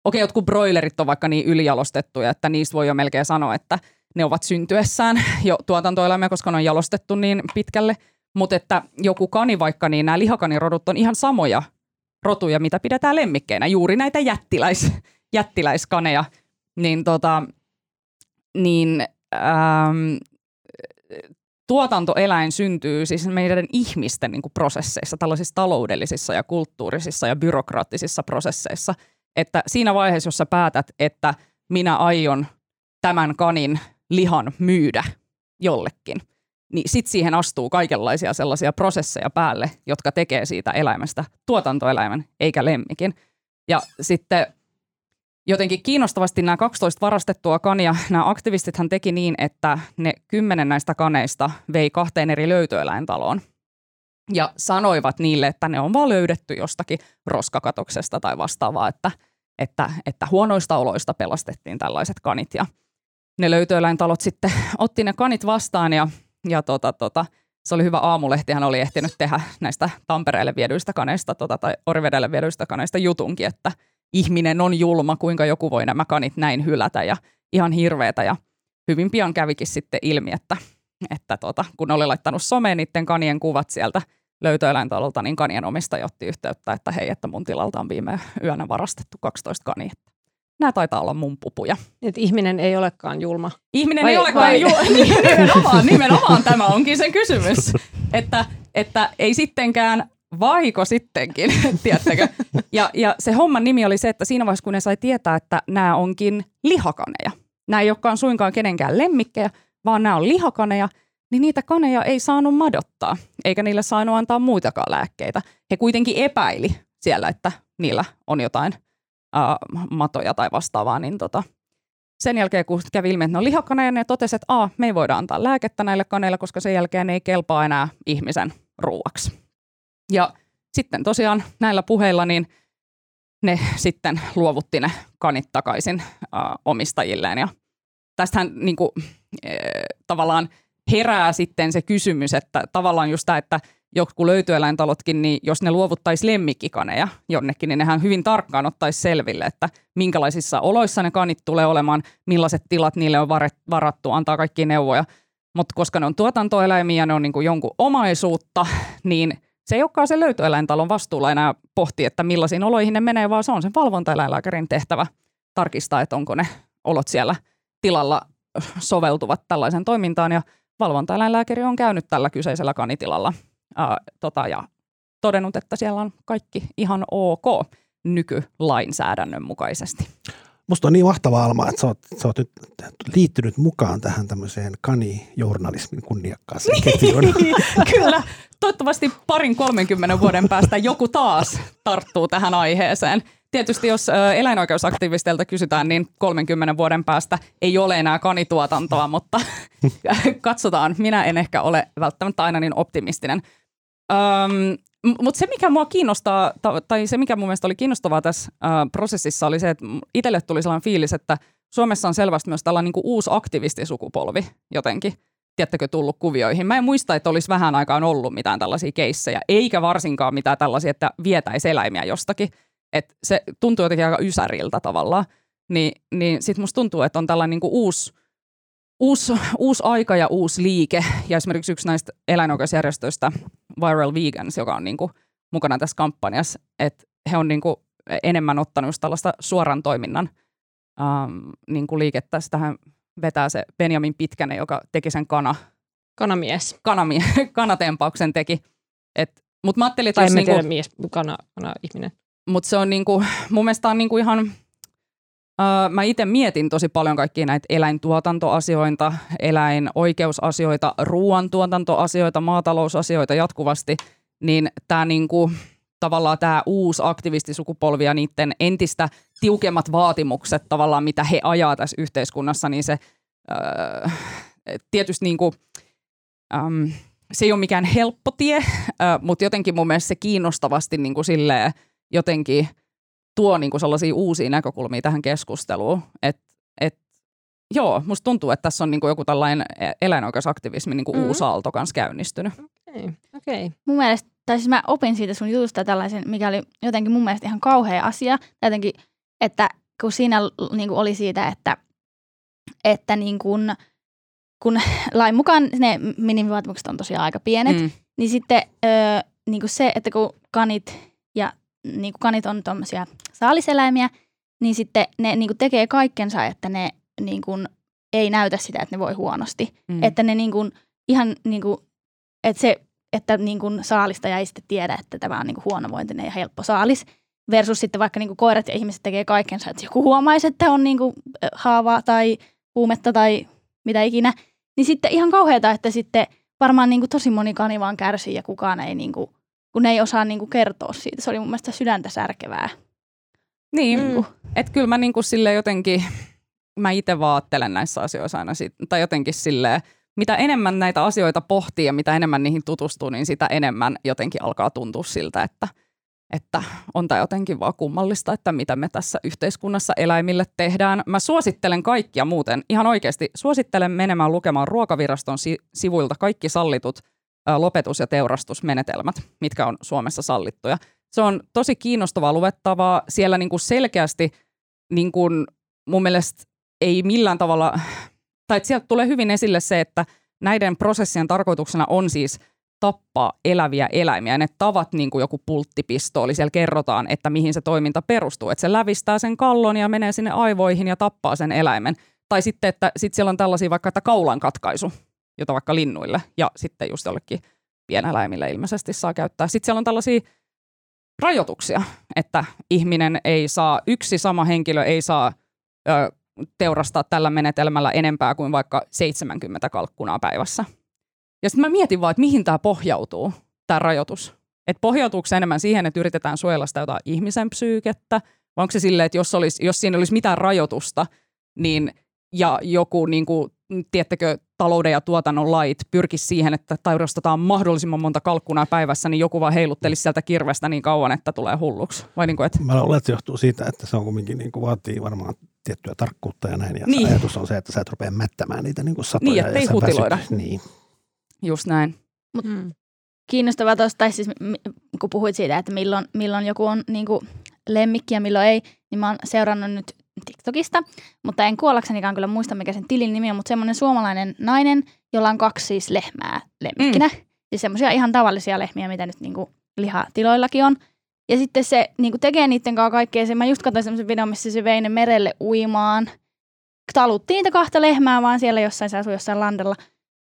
Okei, jotkut broilerit on vaikka niin ylijalostettuja, että niistä voi jo melkein sanoa, että ne ovat syntyessään jo tuotantoeläimiä, koska ne on jalostettu niin pitkälle. Mutta että joku kani vaikka, niin nämä lihakanirodut on ihan samoja rotuja, mitä pidetään lemmikkeinä, juuri näitä jättiläis, jättiläiskaneja, niin, tota, niin ähm, tuotantoeläin syntyy siis meidän ihmisten niin kuin prosesseissa, tällaisissa taloudellisissa ja kulttuurisissa ja byrokraattisissa prosesseissa, että siinä vaiheessa, jossa päätät, että minä aion tämän kanin lihan myydä jollekin – niin sitten siihen astuu kaikenlaisia sellaisia prosesseja päälle, jotka tekee siitä eläimestä tuotantoeläimen eikä lemmikin. Ja sitten jotenkin kiinnostavasti nämä 12 varastettua kania, nämä aktivistithan teki niin, että ne kymmenen näistä kaneista vei kahteen eri löytöeläintaloon ja sanoivat niille, että ne on vaan löydetty jostakin roskakatoksesta tai vastaavaa, että, että, että huonoista oloista pelastettiin tällaiset kanit ja ne löytöeläintalot sitten otti ne kanit vastaan ja ja tota, tota, se oli hyvä aamulehti, hän oli ehtinyt tehdä näistä Tampereelle viedyistä kaneista tota, tai Orivedelle viedyistä kaneista jutunkin, että ihminen on julma, kuinka joku voi nämä kanit näin hylätä ja ihan hirveetä. Ja hyvin pian kävikin sitten ilmi, että, että tota, kun oli laittanut someen niiden kanien kuvat sieltä löytöeläintalolta, niin kanien omistaja otti yhteyttä, että hei, että mun tilalta on viime yönä varastettu 12 kania nämä taitaa olla mun pupuja. Et ihminen ei olekaan julma. Ihminen vai, ei olekaan julma. nimenomaan, nimenomaan tämä onkin se kysymys. Että, että ei sittenkään, vaiko sittenkin, tiedättekö? Ja, ja se homman nimi oli se, että siinä vaiheessa kun ne sai tietää, että nämä onkin lihakaneja. Nämä ei olekaan suinkaan kenenkään lemmikkejä, vaan nämä on lihakaneja, niin niitä kaneja ei saanut madottaa, eikä niille saanut antaa muitakaan lääkkeitä. He kuitenkin epäili siellä, että niillä on jotain ää, matoja tai vastaavaa, niin tota, sen jälkeen kun kävi ilmi, että ne on lihakaneja, ne totesi, että A, me ei voida antaa lääkettä näille kaneille, koska sen jälkeen ne ei kelpaa enää ihmisen ruuaksi. Ja sitten tosiaan näillä puheilla niin ne sitten luovutti ne kanit takaisin ää, omistajilleen. Ja tästähän niin kuin, e, tavallaan herää sitten se kysymys, että tavallaan just tämä, että joku löytyeläintalotkin, niin jos ne luovuttaisi lemmikkikaneja jonnekin, niin nehän hyvin tarkkaan ottaisi selville, että minkälaisissa oloissa ne kanit tulee olemaan, millaiset tilat niille on varattu, antaa kaikki neuvoja. Mutta koska ne on tuotantoeläimiä ja ne on niin kuin jonkun omaisuutta, niin se ei olekaan se löytöeläintalon vastuulla enää pohti, että millaisiin oloihin ne menee, vaan se on sen valvontaeläinlääkärin tehtävä tarkistaa, että onko ne olot siellä tilalla soveltuvat tällaisen toimintaan. Ja valvontaeläinlääkäri on käynyt tällä kyseisellä kanitilalla ää, tota, ja todennut, että siellä on kaikki ihan ok nykylainsäädännön mukaisesti. Musta on niin mahtavaa, Alma, että sä oot, sä oot nyt liittynyt mukaan tähän tämmöiseen kanijournalismin kunniakkaaseen ketjuun. Kyllä. Toivottavasti parin 30 vuoden päästä joku taas tarttuu tähän aiheeseen. Tietysti jos eläinoikeusaktivisteilta kysytään, niin 30 vuoden päästä ei ole enää kanituotantoa, mutta katsotaan. Minä en ehkä ole välttämättä aina niin optimistinen. Öm, mutta se, mikä mua kiinnostaa, tai se, mikä mun mielestä oli kiinnostavaa tässä äh, prosessissa, oli se, että itselle tuli sellainen fiilis, että Suomessa on selvästi myös tällainen niin uusi aktivistisukupolvi jotenkin, tiedättekö, tullut kuvioihin. Mä en muista, että olisi vähän aikaan ollut mitään tällaisia keissejä, eikä varsinkaan mitään tällaisia, että vietäisi eläimiä jostakin. Et se tuntuu jotenkin aika ysäriltä tavallaan. Ni, niin sitten musta tuntuu, että on tällainen niin uusi, uusi, uusi aika ja uusi liike. Ja esimerkiksi yksi näistä eläinoikeusjärjestöistä, Viral Vegans, joka on niin kuin mukana tässä kampanjassa, että he on niin kuin enemmän ottanut just tällaista suoran toiminnan ähm, niin kuin liikettä. Sitähän vetää se Benjamin Pitkänen, joka teki sen kana, Kanamies. kanamie, kanatempauksen teki. Mutta mä ajattelin, että Tai jos niinku, mies, kana, kana ihminen. Mutta se on niinku, mun mielestä on niinku ihan, öö, mä itse mietin tosi paljon kaikkia näitä eläintuotantoasioita, eläinoikeusasioita, ruoantuotantoasioita, maatalousasioita jatkuvasti, niin tämä niinku, tavallaan tämä uusi aktivistisukupolvi ja niiden entistä tiukemmat vaatimukset tavallaan, mitä he ajaa tässä yhteiskunnassa, niin se öö, tietysti niinku, äm, se ei ole mikään helppo tie, äh, mutta jotenkin mun mielestä se kiinnostavasti niin kuin silleen, jotenkin tuo niin kuin sellaisia uusia näkökulmia tähän keskusteluun. Et, et, joo, musta tuntuu, että tässä on niin kuin joku tällainen eläinoikeusaktivismi niin kuin Mhm. mm. uusi aalto kanssa käynnistynyt. Okei, okei. Mun mielestä, tai siis mä opin siitä sun jutusta tällaisen, mikä oli jotenkin mun mielestä ihan kauhea asia. Jotenkin, että kun siinä niin kuin oli siitä, että, että niin kuin, kun lain mukaan ne minimivaatimukset on tosiaan aika pienet, Mm. niin sitten öö, niin kuin se, että kun kanit ja niin kuin kanit on tuommoisia saaliseläimiä, niin sitten ne niin kuin tekee kaikkensa, että ne niin kuin ei näytä sitä, että ne voi huonosti. Mm. Että ne niin kuin, ihan niin kuin, että se, että niin kuin saalistaja ei sitten tiedä, että tämä on niin kuin huonovointinen ja helppo saalis. Versus sitten vaikka niin kuin koirat ja ihmiset tekee kaikkensa, että joku huomaisi, että on niin kuin haavaa tai kuumetta tai mitä ikinä. Niin sitten ihan kauheata, että sitten varmaan niin kuin tosi moni kani vaan kärsii ja kukaan ei, niin kuin, kun ne ei osaa niin kuin kertoa siitä. Se oli mun mielestä sydäntä särkevää. Niin, Mm. mm. että kyllä mä niinku sille jotenkin, mä itse vaattelen näissä asioissa aina, sit, tai jotenkin silleen, mitä enemmän näitä asioita pohtii ja mitä enemmän niihin tutustuu, niin sitä enemmän jotenkin alkaa tuntua siltä, että, että on tämä jotenkin vaan kummallista, että mitä me tässä yhteiskunnassa eläimille tehdään. Mä suosittelen kaikkia muuten, ihan oikeasti, suosittelen menemään lukemaan Ruokaviraston si- sivuilta kaikki sallitut lopetus- ja teurastusmenetelmät, mitkä on Suomessa sallittuja. Se on tosi kiinnostavaa luettavaa. Siellä niin kuin selkeästi niin kuin mun mielestä ei millään tavalla, tai sieltä tulee hyvin esille se, että näiden prosessien tarkoituksena on siis tappaa eläviä eläimiä. Ne tavat, niin kuin joku pulttipistooli, siellä kerrotaan, että mihin se toiminta perustuu. Että se lävistää sen kallon ja menee sinne aivoihin ja tappaa sen eläimen. Tai sitten, että sit siellä on tällaisia vaikka, että kaulan katkaisu, jota vaikka linnuille ja sitten just jollekin pieneläimille ilmeisesti saa käyttää. Sitten siellä on tällaisia rajoituksia, että ihminen ei saa, yksi sama henkilö ei saa ö, teurastaa tällä menetelmällä enempää kuin vaikka 70 kalkkunaa päivässä. Ja sitten mä mietin vaan, että mihin tämä pohjautuu, tämä rajoitus. Että pohjautuuko se enemmän siihen, että yritetään suojella sitä jotain ihmisen psyykettä, vai onko se silleen, että jos, olisi, jos siinä olisi mitään rajoitusta, niin ja joku, niin kuin, tiettäkö, talouden ja tuotannon lait pyrkisi siihen, että teurastetaan mahdollisimman monta kalkkunaa päivässä, niin joku vaan heiluttelisi sieltä kirvestä niin kauan, että tulee hulluksi. Vai niin kuin, että Mä luulen, että se johtuu siitä, että se on kumminkin niin kuin vaatii varmaan tiettyä tarkkuutta ja näin. Ja Niin. ajatus on se, että sä et rupea mättämään niitä niin kuin satoja. Niin, ettei hutiloida. väsyt- Niin. just näin. Mm. kiinnostavaa tuosta, tai siis kun puhuit siitä, että milloin, milloin joku on niin kuin lemmikki ja milloin ei, niin mä oon seurannut nyt TikTokista, mutta en kuollaksenikaan kyllä muista, mikä sen tilin nimi on, mutta semmoinen suomalainen nainen, jolla on kaksi siis lehmää lemmikkinä. Mm. Siis semmoisia ihan tavallisia lehmiä, mitä nyt niin kuin lihatiloillakin on. Ja sitten se niin kuin tekee niiden kanssa kaikkea. Se, mä just katsoin semmoisen videon, missä se vei ne merelle uimaan. Taluttiin niitä kahta lehmää vaan siellä jossain, se asui jossain landella.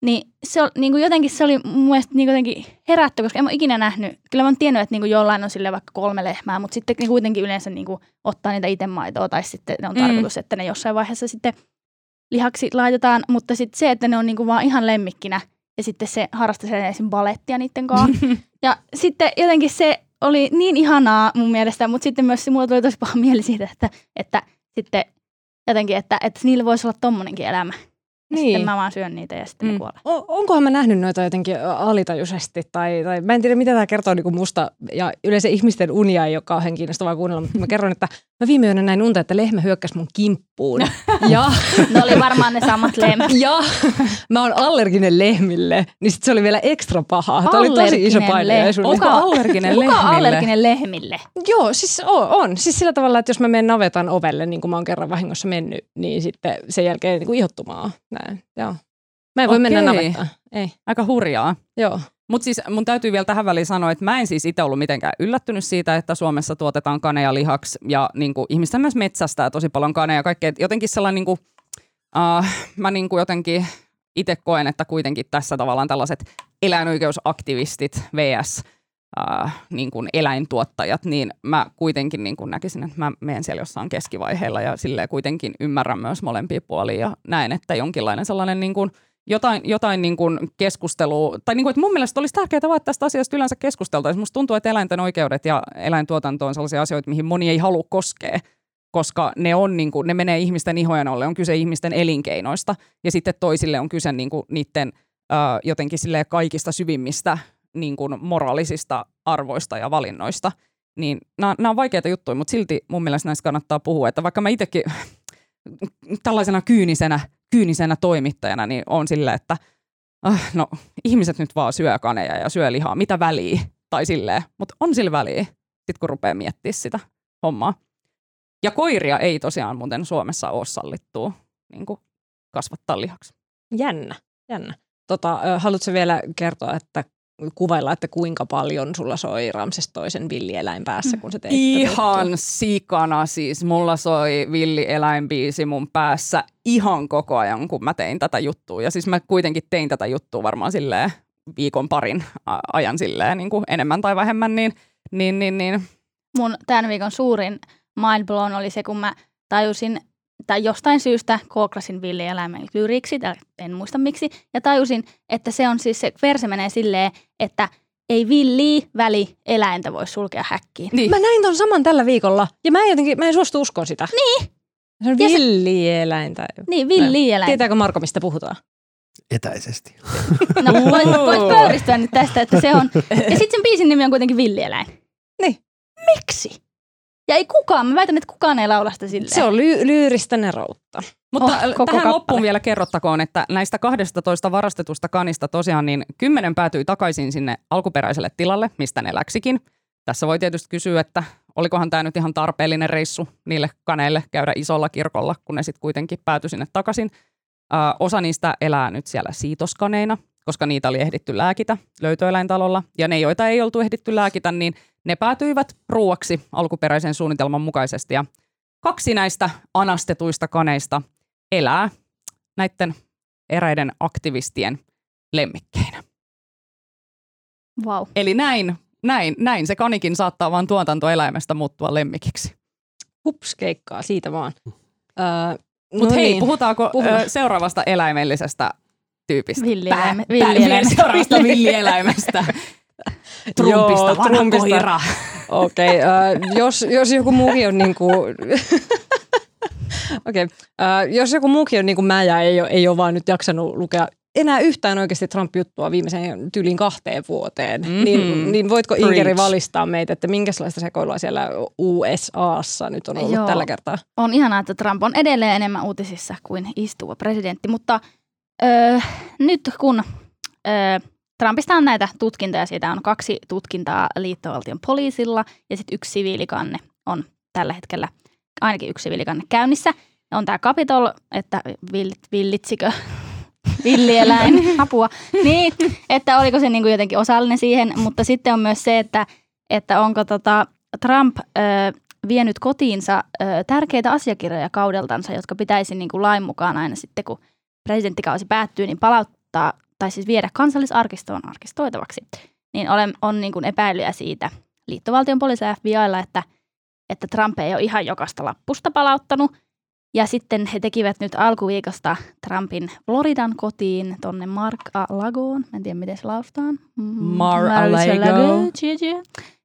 Niin, se, niin kuin jotenkin se oli mun mielestä niin jotenkin herätty, koska en ole ikinä nähnyt. Kyllä mä oon tiennyt, että niin kuin jollain on sille vaikka kolme lehmää, mutta sitten niin kuitenkin yleensä niin kuin ottaa niitä itse maitoa tai sitten ne on Mm. tarkoitus, että ne jossain vaiheessa sitten lihaksi laitetaan. Mutta sitten se, että ne on niin kuin vaan ihan lemmikkinä ja sitten se harrastaa esim. balettia niiden kanssa. ja sitten jotenkin se oli niin ihanaa mun mielestä, mutta sitten myös mulla tuli tosi paha mieli siitä, että, että sitten jotenkin, että, että niillä voisi olla tommonenkin elämä. Ja Niin. sitten mä vaan syön niitä ja sitten mm. Ne kuolee. O- onkohan mä nähnyt noita jotenkin alitajuisesti tai, tai mä en tiedä mitä tämä kertoo niin musta ja yleensä ihmisten unia ei ole kauhean kiinnostavaa kuunnella, mutta mä kerron, että mä viime yönä näin unta, että lehmä hyökkäsi mun kimppuun ja, Ne oli varmaan ne samat lehmät. ja mä oon allerginen lehmille, niin sit se oli vielä ekstra paha. Tämä oli tosi iso paine. Onko allerginen Kuka lehmille? allerginen lehmille? Joo, siis on, on. Siis sillä tavalla, että jos mä menen navetan ovelle, niin kuin mä oon kerran vahingossa mennyt, niin sitten sen jälkeen niin kuin ihottumaan. Joo. Mä en voi mennä Okei. navettaan. Ei, Aika hurjaa. joo. Mutta siis mun täytyy vielä tähän väliin sanoa, että mä en siis itse ollut mitenkään yllättynyt siitä, että Suomessa tuotetaan kaneja lihaksi ja niin kuin, ihmistä myös metsästää tosi paljon kaneja ja kaikkea. Jotenkin sellainen, niin kuin, uh, mä niin kuin jotenkin itse koen, että kuitenkin tässä tavallaan tällaiset eläinoikeusaktivistit vs. Uh, niin kuin eläintuottajat, niin mä kuitenkin niin kuin näkisin, että mä menen siellä jossain keskivaiheella ja silleen kuitenkin ymmärrän myös molempia puolia ja näen, että jonkinlainen sellainen niin kuin jotain, jotain niin kuin keskustelua, tai niin kuin, että mun mielestä olisi tärkeää vaan, että tästä asiasta yleensä keskusteltaisiin. Musta tuntuu, että eläinten oikeudet ja eläintuotanto on sellaisia asioita, mihin moni ei halua koskea, koska ne, on niin kuin, ne menee ihmisten ihojen alle, on kyse ihmisten elinkeinoista, ja sitten toisille on kyse niin kuin niiden äh, jotenkin kaikista syvimmistä niin kuin moraalisista arvoista ja valinnoista. Niin nämä, on vaikeita juttuja, mutta silti mun mielestä näistä kannattaa puhua, että vaikka mä itsekin tällaisena kyynisenä, kyynisenä toimittajana niin on sillä, että ah, no, ihmiset nyt vaan syö kaneja ja syö lihaa, mitä väliä, tai silleen, mutta on sillä väliä, sit kun rupeaa miettimään sitä hommaa. Ja koiria ei tosiaan muuten Suomessa ole sallittua niin kuin kasvattaa lihaksi. Jännä, jännä. Tota, haluatko vielä kertoa, että kuvailla, että kuinka paljon sulla soi Ramses toisen villieläin päässä, kun sä teit Ihan sikana siis. Mulla soi villieläinbiisi mun päässä ihan koko ajan, kun mä tein tätä juttua. Ja siis mä kuitenkin tein tätä juttua varmaan silleen viikon parin ajan silleen niin kuin enemmän tai vähemmän, niin, niin, niin, niin. Mun tämän viikon suurin mind blown oli se, kun mä tajusin, tai jostain syystä kooklasin villieläimen lyriksi, tai en muista miksi, ja tajusin, että se on siis, se verse menee silleen, että ei villi väli eläintä voi sulkea häkkiin. niin. Mä näin ton saman tällä viikolla, ja mä en jotenkin, mä en suostu uskoa sitä. Niin. Se on Ja se- villieläin. Tai... Niin, villieläin. Tietääkö Marko, mistä puhutaan? Etäisesti. No voit, voit pöyristyä nyt tästä, että se on. Ja sitten sen biisin nimi on kuitenkin villieläin. Niin. Miksi? Ja ei kukaan, mä väitän, että kukaan ei laula sitä silleen. Se on ly- lyyristä neroutta. Mutta Oh, koko tähän kappale. loppuun vielä kerrottakoon, että näistä 12 varastetusta kanista tosiaan niin 10 päätyi takaisin sinne alkuperäiselle tilalle, mistä ne läksikin. Tässä voi tietysti kysyä, että olikohan tämä nyt ihan tarpeellinen reissu niille kaneille käydä isolla kirkolla, kun ne sitten kuitenkin päätyi sinne takaisin. Ö, osa niistä elää nyt siellä siitoskaneina, koska niitä oli ehditty lääkitä löytöeläintalolla. Ja ne, joita ei oltu ehditty lääkitä, niin ne päätyivät ruuaksi alkuperäisen suunnitelman mukaisesti. Ja kaksi näistä anastetuista kaneista elää näiden eräiden aktivistien lemmikkeinä. Wow. Eli näin, näin, näin se kanikin saattaa vaan tuotantoeläimestä muuttua lemmikiksi. Hups, keikkaa siitä vaan. Öö, Mutta no hei, niin. puhutaanko Puhutaan. seuraavasta eläimellisestä tyypistä? Pää- villieläimestä. Seuraavasta villieläimestä. Trumpista, Joo, vanha Trumpista. koira. Okei, okay, uh, jos, jos joku muukin on niin kuin... Okei, okay, uh, jos joku muukin on niin kuin mä ja ei ole, ei ole vaan nyt jaksanut lukea enää yhtään oikeasti Trump-juttua viimeiseen tyyliin kahteen vuoteen, Mhm. niin, niin voitko Preach. Inkeri valistaa meitä, että minkälaista sekoilua siellä USAssa nyt on ollut Joo. tällä kertaa? On ihanaa, että Trump on edelleen enemmän uutisissa kuin istuva presidentti, mutta öö, nyt kun öö, Trumpista on näitä tutkintoja, siitä on kaksi tutkintaa liittovaltion poliisilla ja sitten yksi siviilikanne on tällä hetkellä ainakin yksi siviilikanne käynnissä. On tämä Capitol, että villit, villitsikö villieläin, apua. Niin, että oliko se niin kuin jotenkin osallinen siihen, mutta sitten on myös se, että, että onko tota Trump ö, vienyt kotiinsa ö, tärkeitä asiakirjoja kaudeltansa, jotka pitäisi niin kuin lain mukaan aina sitten, kun presidenttikausi päättyy, niin palauttaa tai siis viedä kansallisarkistoon arkistoitavaksi. Niin olen, on niin kuin epäilyjä siitä liittovaltion poliisilla FBIlla, että, että Trump ei ole ihan jokaista lappusta palauttanut. Ja sitten he tekivät nyt alkuviikosta Trumpin Floridan kotiin tonne Mar-a-Lagoon. Mä en tiedä, miten se lausutaan. Mar-a-Lago.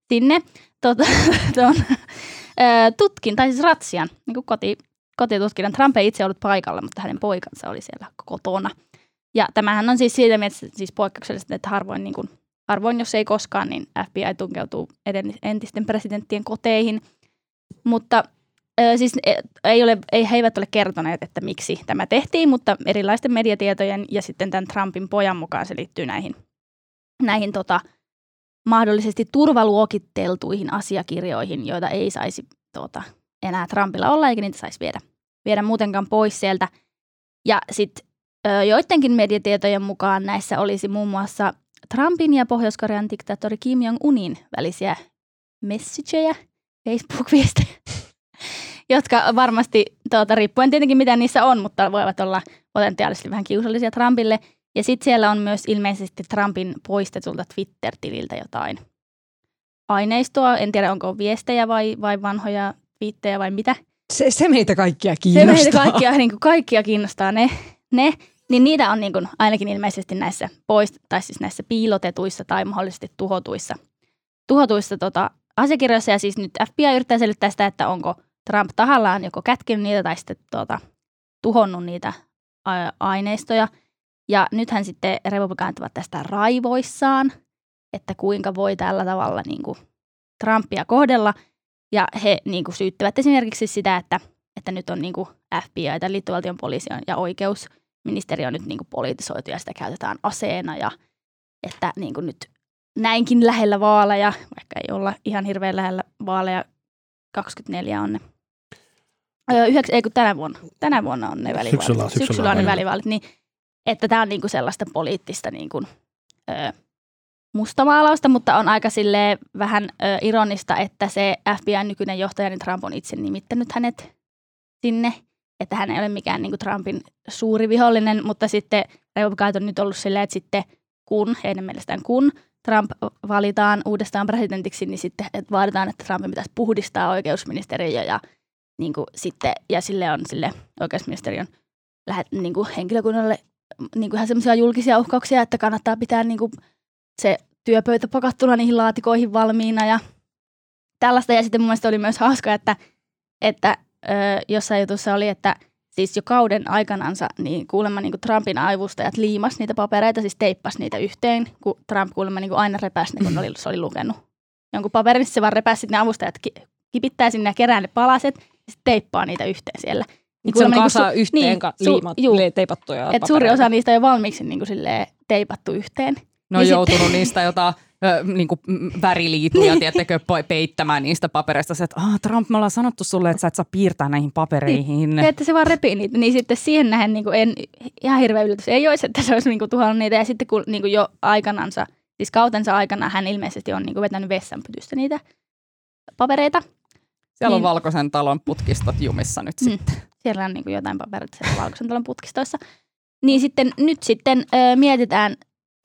Sinne tota, ton, tutkin, tai siis ratsian, niin kuin koti, kotitutkinnan. Trump ei itse ollut paikalla, mutta hänen poikansa oli siellä kotona. Ja tämähän on siis siitä mielessä siis poikkeuksellista, että harvoin, niin kuin, harvoin, jos ei koskaan, niin FBI tunkeutuu entisten presidenttien koteihin. Mutta ö, siis e, ei ole, ei, he eivät ole kertoneet, että miksi tämä tehtiin, mutta erilaisten mediatietojen ja sitten tämän Trumpin pojan mukaan se liittyy näihin, näihin tota, mahdollisesti turvaluokiteltuihin asiakirjoihin, joita ei saisi tota, enää Trumpilla olla, eikä niitä saisi viedä, viedä muutenkaan pois sieltä. Ja sitten joidenkin mediatietojen mukaan näissä olisi muun muassa Trumpin ja Pohjois-Korean diktaattori Kim Jong-unin välisiä messageja, Facebook-viestejä, jotka varmasti, tuota, riippuen tietenkin mitä niissä on, mutta voivat olla potentiaalisesti vähän kiusallisia Trumpille. Ja sitten siellä on myös ilmeisesti Trumpin poistetulta Twitter-tililtä jotain aineistoa. En tiedä, onko viestejä vai, vai vanhoja viittejä vai mitä. Se, se meitä kaikkia kiinnostaa. Se meitä kaikkia, niin kuin kaikkia kiinnostaa ne, ne. Niin niitä on niin kuin, ainakin ilmeisesti näissä poist, tai siis näissä piilotetuissa tai mahdollisesti tuhotuissa, tuhotuissa tota, asiakirjoissa. Ja siis nyt FBI yrittää selittää sitä, että onko Trump tahallaan joko kätkenyt niitä tai sitten tota, tuhonnut niitä aineistoja. Ja nythän sitten republikaanit ovat tästä raivoissaan, että kuinka voi tällä tavalla niin kuin Trumpia kohdella – ja he niin kuin, syyttävät esimerkiksi sitä, että, että nyt on niin kuin FBI, tai liittovaltion poliisi ja oikeusministeriö on nyt niin kuin, politisoitu ja sitä käytetään aseena ja että niin kuin, nyt näinkin lähellä vaaleja, vaikka ei olla ihan hirveän lähellä vaaleja, 24 on ne. Öö, yhdeks, ei kun tänä vuonna, tänä vuonna on ne välivaalit. Syksyllä, syksyllä, syksyllä on ne välivaalit, niin että tämä on niin kuin sellaista poliittista niin kuin, öö, mustamaalausta, mutta on aika sille vähän ö, ironista, että se FBIn nykyinen johtaja, niin Trump on itse nimittänyt hänet sinne, että hän ei ole mikään niin kuin Trumpin suuri vihollinen, mutta sitten republikaanit on nyt ollut silleen, että sitten kun, heidän mielestään kun Trump valitaan uudestaan presidentiksi, niin sitten että vaaditaan, että Trumpin pitäisi puhdistaa oikeusministeriö ja, niin kuin sitten, ja sille on sille oikeusministeriön lähet, niin kuin henkilökunnalle niin kuin ihan semmoisia julkisia uhkauksia, että kannattaa pitää niin kuin se työpöytä pakattuna niihin laatikoihin valmiina ja tällaista. Ja sitten mun mielestä oli myös hauska, että, että ö, jossain jutussa oli, että siis jo kauden aikanansa niin kuulemma niin kuin Trumpin aivustajat liimas niitä papereita, siis teippas niitä yhteen, kun Trump kuulemma niin kuin aina repäsi ne, kun oli, se oli lukenut jonkun paperin, niin se vaan repäsi, ne avustajat kipittää sinne ja kerää ne palaset ja sitten teippaa niitä yhteen siellä. Niin se on niin kasa su- yhteen niin, liimat, su- teipattuja Et suuri osa niistä on jo valmiiksi niin kuin teipattu yhteen. Ne on niin joutunut sitten... niistä jotain ö, niin kuin väriliituja, niin. tiettekö, peittämään niistä papereista. Se, että ah, Trump, me ollaan sanottu sulle, että sä et saa piirtää näihin papereihin. Niin, että se vaan repii niitä. Niin sitten siihen nähden niin en, ihan hirveä yllätys ei olisi, että se olisi niin kuin, tuhannut niitä. Ja sitten kun niin kuin jo aikanansa, siis kautensa aikana hän ilmeisesti on niin kuin vetänyt vessanpytystä niitä papereita. Siellä niin, on Valkoisen talon putkistot jumissa nyt mm, sitten. Siellä on niin kuin jotain papereita siellä Valkoisen talon putkistoissa. Niin sitten nyt sitten ö, mietitään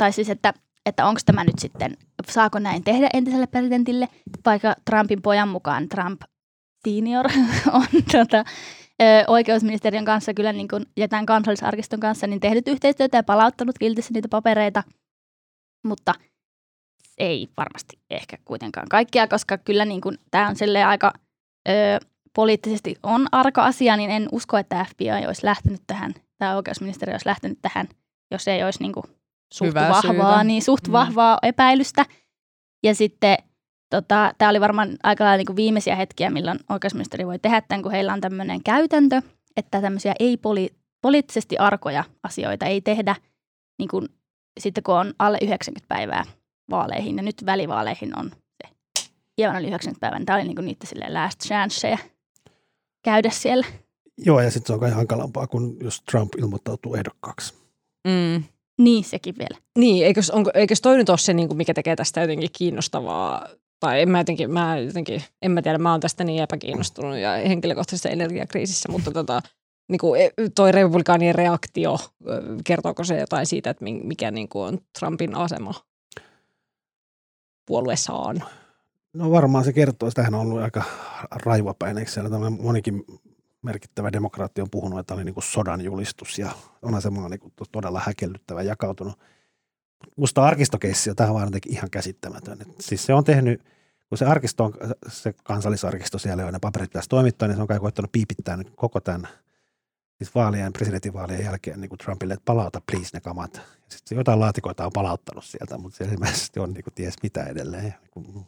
tai siis, että, että onko tämä nyt sitten, saako näin tehdä entiselle presidentille, vaikka Trumpin pojan mukaan Trump senior on tota, oikeusministeriön kanssa kyllä niin kuin, ja tämän kansallisarkiston kanssa niin tehnyt yhteistyötä ja palauttanut kiltissä niitä papereita, mutta ei varmasti ehkä kuitenkaan kaikkia, koska kyllä niin kuin, tämä on aika ö, poliittisesti on arka asia, niin en usko, että FBI olisi lähtenyt tähän, tai oikeusministeriö olisi lähtenyt tähän, jos ei olisi niin kuin, suht Hyvää vahvaa, syytä. niin suht mm. vahvaa epäilystä. Ja sitten tota, tämä oli varmaan aika lailla niin viimeisiä hetkiä, milloin oikeusministeri voi tehdä tämän, kun heillä on tämmöinen käytäntö, että tämmöisiä ei-poliittisesti arkoja asioita ei tehdä niin kuin, sitten, kun on alle 90 päivää vaaleihin. Ja nyt välivaaleihin on se hieman yli 90 päivää. Niin tämä oli niin kuin niitä silleen last chanceja käydä siellä. Joo, ja sitten se on kai hankalampaa, kun jos Trump ilmoittautuu ehdokkaaksi. Mm. Niin, sekin vielä. Niin, eikös, onko, eikös toi nyt ole se, niin kuin mikä tekee tästä jotenkin kiinnostavaa? Tai en mä jotenkin, mä jotenkin, en mä tiedä, mä oon tästä niin epäkiinnostunut ja henkilökohtaisessa energiakriisissä, mutta tota, niin kuin toi republikaanien reaktio, kertooko se jotain siitä, että mikä niin kuin on Trumpin asema puolueessaan? No varmaan se kertoo, että hän on ollut aika raivapäin, eikö siellä monikin merkittävä demokraatti on puhunut, että oli niin kuin sodan julistus ja on se niin kuin todella häkellyttävä jakautunut. Musta arkistokeissi on tähän vaan ihan käsittämätön. Et siis se on tehnyt, kun se arkisto on, se kansallisarkisto siellä, joiden paperit pitäisi toimittaa, niin se on kai koettanut piipittää nyt koko tämän siis vaalien, presidentinvaalien jälkeen niin kuin Trumpille, että palauta please ne kamat. Sitten jotain laatikoita on palauttanut sieltä, mutta se ilmeisesti on niin kuin ties mitä edelleen.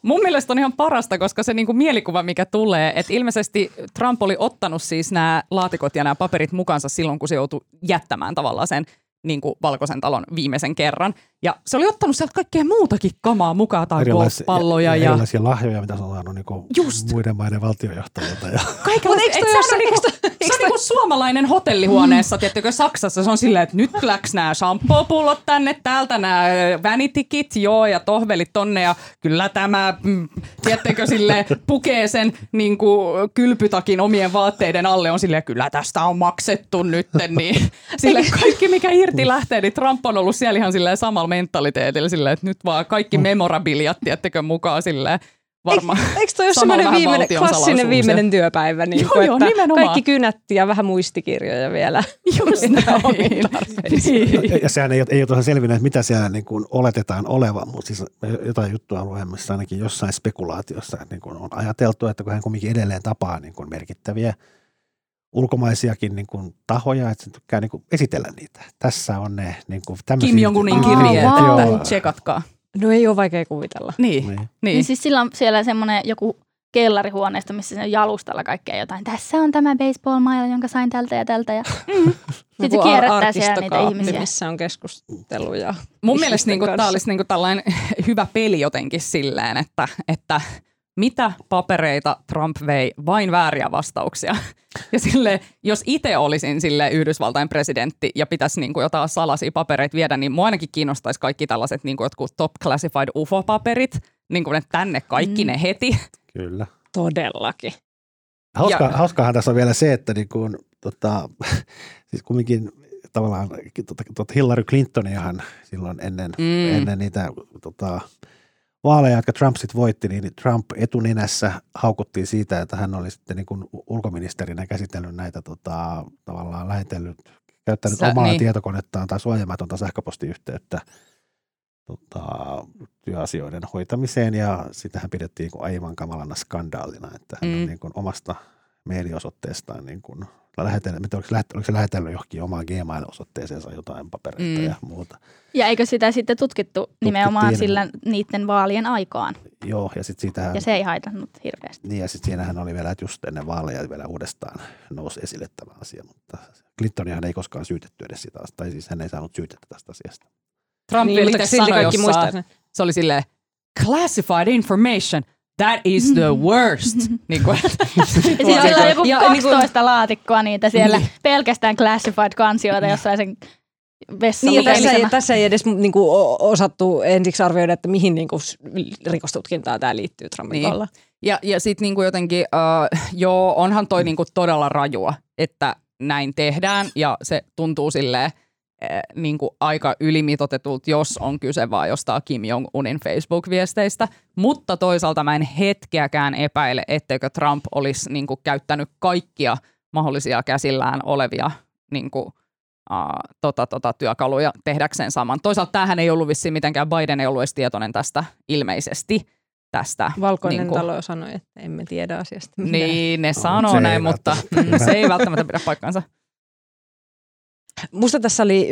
Mun mielestä on ihan parasta, koska se niin kuin mielikuva, mikä tulee, että ilmeisesti Trump oli ottanut siis nämä laatikot ja nämä paperit mukansa silloin, kun se joutui jättämään tavallaan sen niin kuin Valkoisen talon viimeisen kerran. Ja se oli ottanut sieltä kaikkea muutakin kamaa mukaan, tai golfpalloja. Ja, ja, erilaisia lahjoja, mitä se on saanut niin Just. muiden maiden valtiojohtajilta. Ja. Kaikenlaista. Eikö se, on, niinku, se on niinku suomalainen hotellihuoneessa, mm. tiettykö Saksassa se on silleen, että nyt läks nämä shampoo-pullot tänne, täältä nämä vanitikit, joo, ja tohvelit tonne, ja kyllä tämä, mm, tiettekö sille pukee sen niin kuin kylpytakin omien vaatteiden alle, on silleen, kyllä tästä on maksettu nyt, niin sille kaikki mikä irti lähtee, niin Trump on ollut siellä ihan silleen samalla mentaliteetillä silleen, että nyt vaan kaikki memorabiliat, tiettekö mukaan silleen, varmaan. Eikö, eikö toi ole semmoinen viimeinen, klassinen viimeinen työpäivä? Niin joo, kuin, joo, että nimenomaan. Kaikki kynätti ja vähän muistikirjoja vielä. Just näin. niin. Ja sehän ei, ei ole tosiaan selvinnyt, että mitä siellä niin kuin oletetaan olevan, mutta siis jotain juttua luemmassa ainakin jossain spekulaatiossa niin kuin on ajateltu, että kun hän kuitenkin edelleen tapaa niin kuin merkittäviä ulkomaisiakin niin kuin, tahoja, että se tykkää niin kuin, esitellä niitä. Tässä on ne niin kuin, Kim Jong-unin kirjeet, wow. että tsekatkaa. No ei ole vaikea kuvitella. Niin. niin. niin. niin siis sillä on siellä semmoinen joku kellarihuoneesta, missä se on jalustalla kaikkea jotain. Tässä on tämä baseball-maila, jonka sain tältä ja tältä. Ja mm. sitten se kierrättää siellä niitä ihmisiä. missä on keskusteluja. Mun mielestä niin tämä olisi niin kuin tällainen hyvä peli jotenkin silleen, että, että – mitä papereita Trump vei, vain vääriä vastauksia. Ja sille, jos itse olisin sille Yhdysvaltain presidentti ja pitäisi niin kuin jotain salaisia papereita viedä, niin mua ainakin kiinnostaisi kaikki tällaiset niin kuin jotkut top classified UFO-paperit, niin kuin ne tänne kaikki mm. ne heti. Kyllä. Todellakin. Hauska, ja, hauskaahan tässä on vielä se, että niin kuin, tota, siis kumminkin tavallaan tota, tota Hillary Clintoniahan silloin ennen, mm. ennen niitä tota, vaaleja, jotka Trump sitten voitti, niin Trump etuninässä haukuttiin siitä, että hän oli sitten niin kuin ulkoministerinä käsitellyt näitä tota, tavallaan lähetellyt, käyttänyt Sä, omaa niin. tietokonettaan tai suojamatonta sähköpostiyhteyttä tota, työasioiden hoitamiseen ja sitähän pidettiin niin aivan kamalana skandaalina, että hän mm. on niin kuin omasta mailiosoitteestaan niin kuin lähetellyt, oliko, se, oliko se lähetellyt johonkin omaan Gmail-osoitteeseensa jotain papereita mm. ja muuta. Ja eikö sitä sitten tutkittu nimenomaan sillä niiden vaalien aikaan? Joo, ja sitten siitähän... Ja se ei haitannut hirveästi. Niin, ja sitten siinähän oli vielä, että just ennen vaaleja vielä uudestaan nousi esille tämä asia, mutta Clintonihan ei koskaan syytetty edes sitä, tai siis hän ei saanut syytettä tästä asiasta. Trump niin, itse sanoi jossain, se oli silleen, classified information, that is the worst. niin kuin, ja sillä on joku ja, 12 niin kuin, laatikkoa niitä siellä, niin. pelkästään classified kansioita jossain sen niin, tässä, ei, tässä ei edes niin kuin, osattu ensiksi arvioida, että mihin niin kuin, rikostutkintaan tämä liittyy Trumpin niin. Ja, ja sitten niin jotenkin, uh, joo, onhan toi niin kuin, todella rajua, että näin tehdään ja se tuntuu silleen, niin kuin aika ylimitotetulta, jos on kyse vaan jostain Kim Jong-unin Facebook-viesteistä. Mutta toisaalta mä en hetkeäkään epäile, etteikö Trump olisi niin kuin käyttänyt kaikkia mahdollisia käsillään olevia niin kuin, uh, tota, tota, työkaluja tehdäkseen saman. Toisaalta tämähän ei ollut vissiin mitenkään, Biden ei ollut edes tietoinen tästä ilmeisesti tästä. Valkoinen niin kuin, talo sanoi, että emme tiedä asiasta. Mitään. Niin, ne no, sanoo näin, mutta mm, se ei välttämättä pidä paikkansa. Musta tässä oli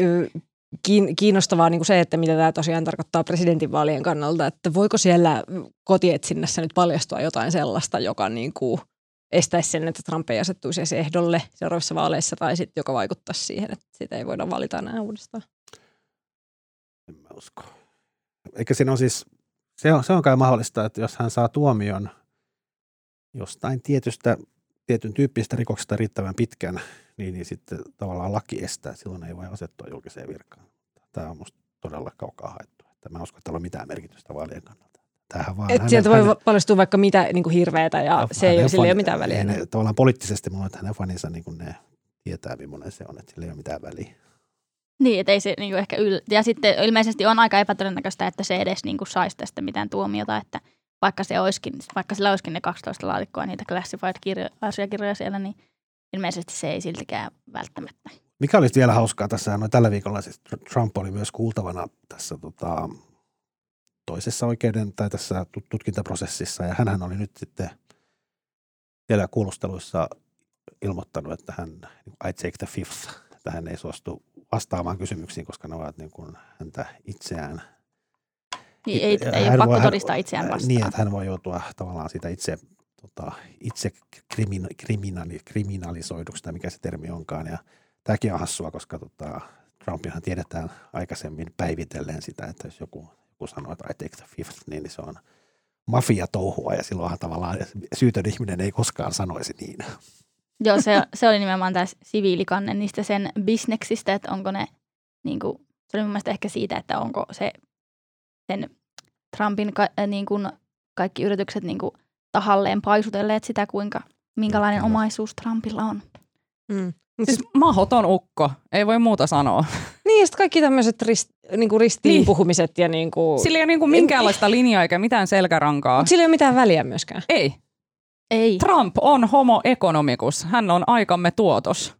kiinnostavaa niin kuin se, että mitä tämä tosiaan tarkoittaa presidentinvaalien kannalta, että voiko siellä kotietsinnässä nyt paljastua jotain sellaista, joka niin kuin estäisi sen, että Trump ei asettuisi edes ehdolle seuraavissa vaaleissa tai sitten joka vaikuttaisi siihen, että sitä ei voida valita enää uudestaan. En mä usko. Eikä siinä on siis, se on, se on kai mahdollista, että jos hän saa tuomion jostain tietystä, tietyn tyyppistä rikoksesta riittävän pitkän, niin, niin sitten tavallaan laki estää, silloin ei voi asettua julkiseen virkaan. Tämä on minusta todella kaukaa haettu. Että mä en usko, että tällä on mitään merkitystä vaalien kannalta. Tämähän vaan Et sieltä voi paljastua vaikka mitä niin kuin hirveätä ja no, se ei, sillä ei ole mitään väliä. Ne, tavallaan poliittisesti minulla, että hänen faninsa niin kuin ne tietää, millainen se on, että sillä ei ole mitään väliä. Niin, että ei se niin ehkä yl... Ja sitten ilmeisesti on aika epätodennäköistä, että se edes niin saisi tästä mitään tuomiota, että vaikka, se olisikin, vaikka sillä olisikin ne 12 laatikkoa niitä classified-asiakirjoja siellä, niin ilmeisesti se ei siltikään välttämättä. Mikä olisi vielä hauskaa tässä, no tällä viikolla siis Trump oli myös kuultavana tässä tota, toisessa oikeuden tai tässä tutkintaprosessissa ja hän oli nyt sitten vielä kuulusteluissa ilmoittanut, että hän I take the fifth, että hän ei suostu vastaamaan kysymyksiin, koska ne ovat niin kuin häntä itseään. Niin, ei, ei ole pakko todistaa itseään vastaan. Niin, että hän voi joutua tavallaan siitä itse, tota, itse krimin, kriminaali, kriminalisoiduksi, tai mikä se termi onkaan. Ja tämäkin on hassua, koska tota, Trumpinhan tiedetään aikaisemmin päivitellen sitä, että jos joku, joku sanoo, että I take the fifth, niin se on mafia-touhua ja silloinhan tavallaan syytön ihminen ei koskaan sanoisi niin. Joo, se, se oli nimenomaan tämä siviilikanne niistä sen bisneksistä, että onko ne, niin kuin, se oli mun mielestä ehkä siitä, että onko se sen Trumpin ka, äh, niin kuin kaikki yritykset niin kuin tahalleen paisutelleet sitä, kuinka, minkälainen omaisuus Trumpilla on. Mm. Siis mahoton ukko, ei voi muuta sanoa. Niin, sitten kaikki tämmöiset rist, niinku ristiin niin. ja niinku... Sillä ei ole niinku minkäänlaista linjaa eikä mitään selkärankaa. Sillä ei ole mitään väliä myöskään. Ei. Ei. Trump on homo economicus. Hän on aikamme tuotos.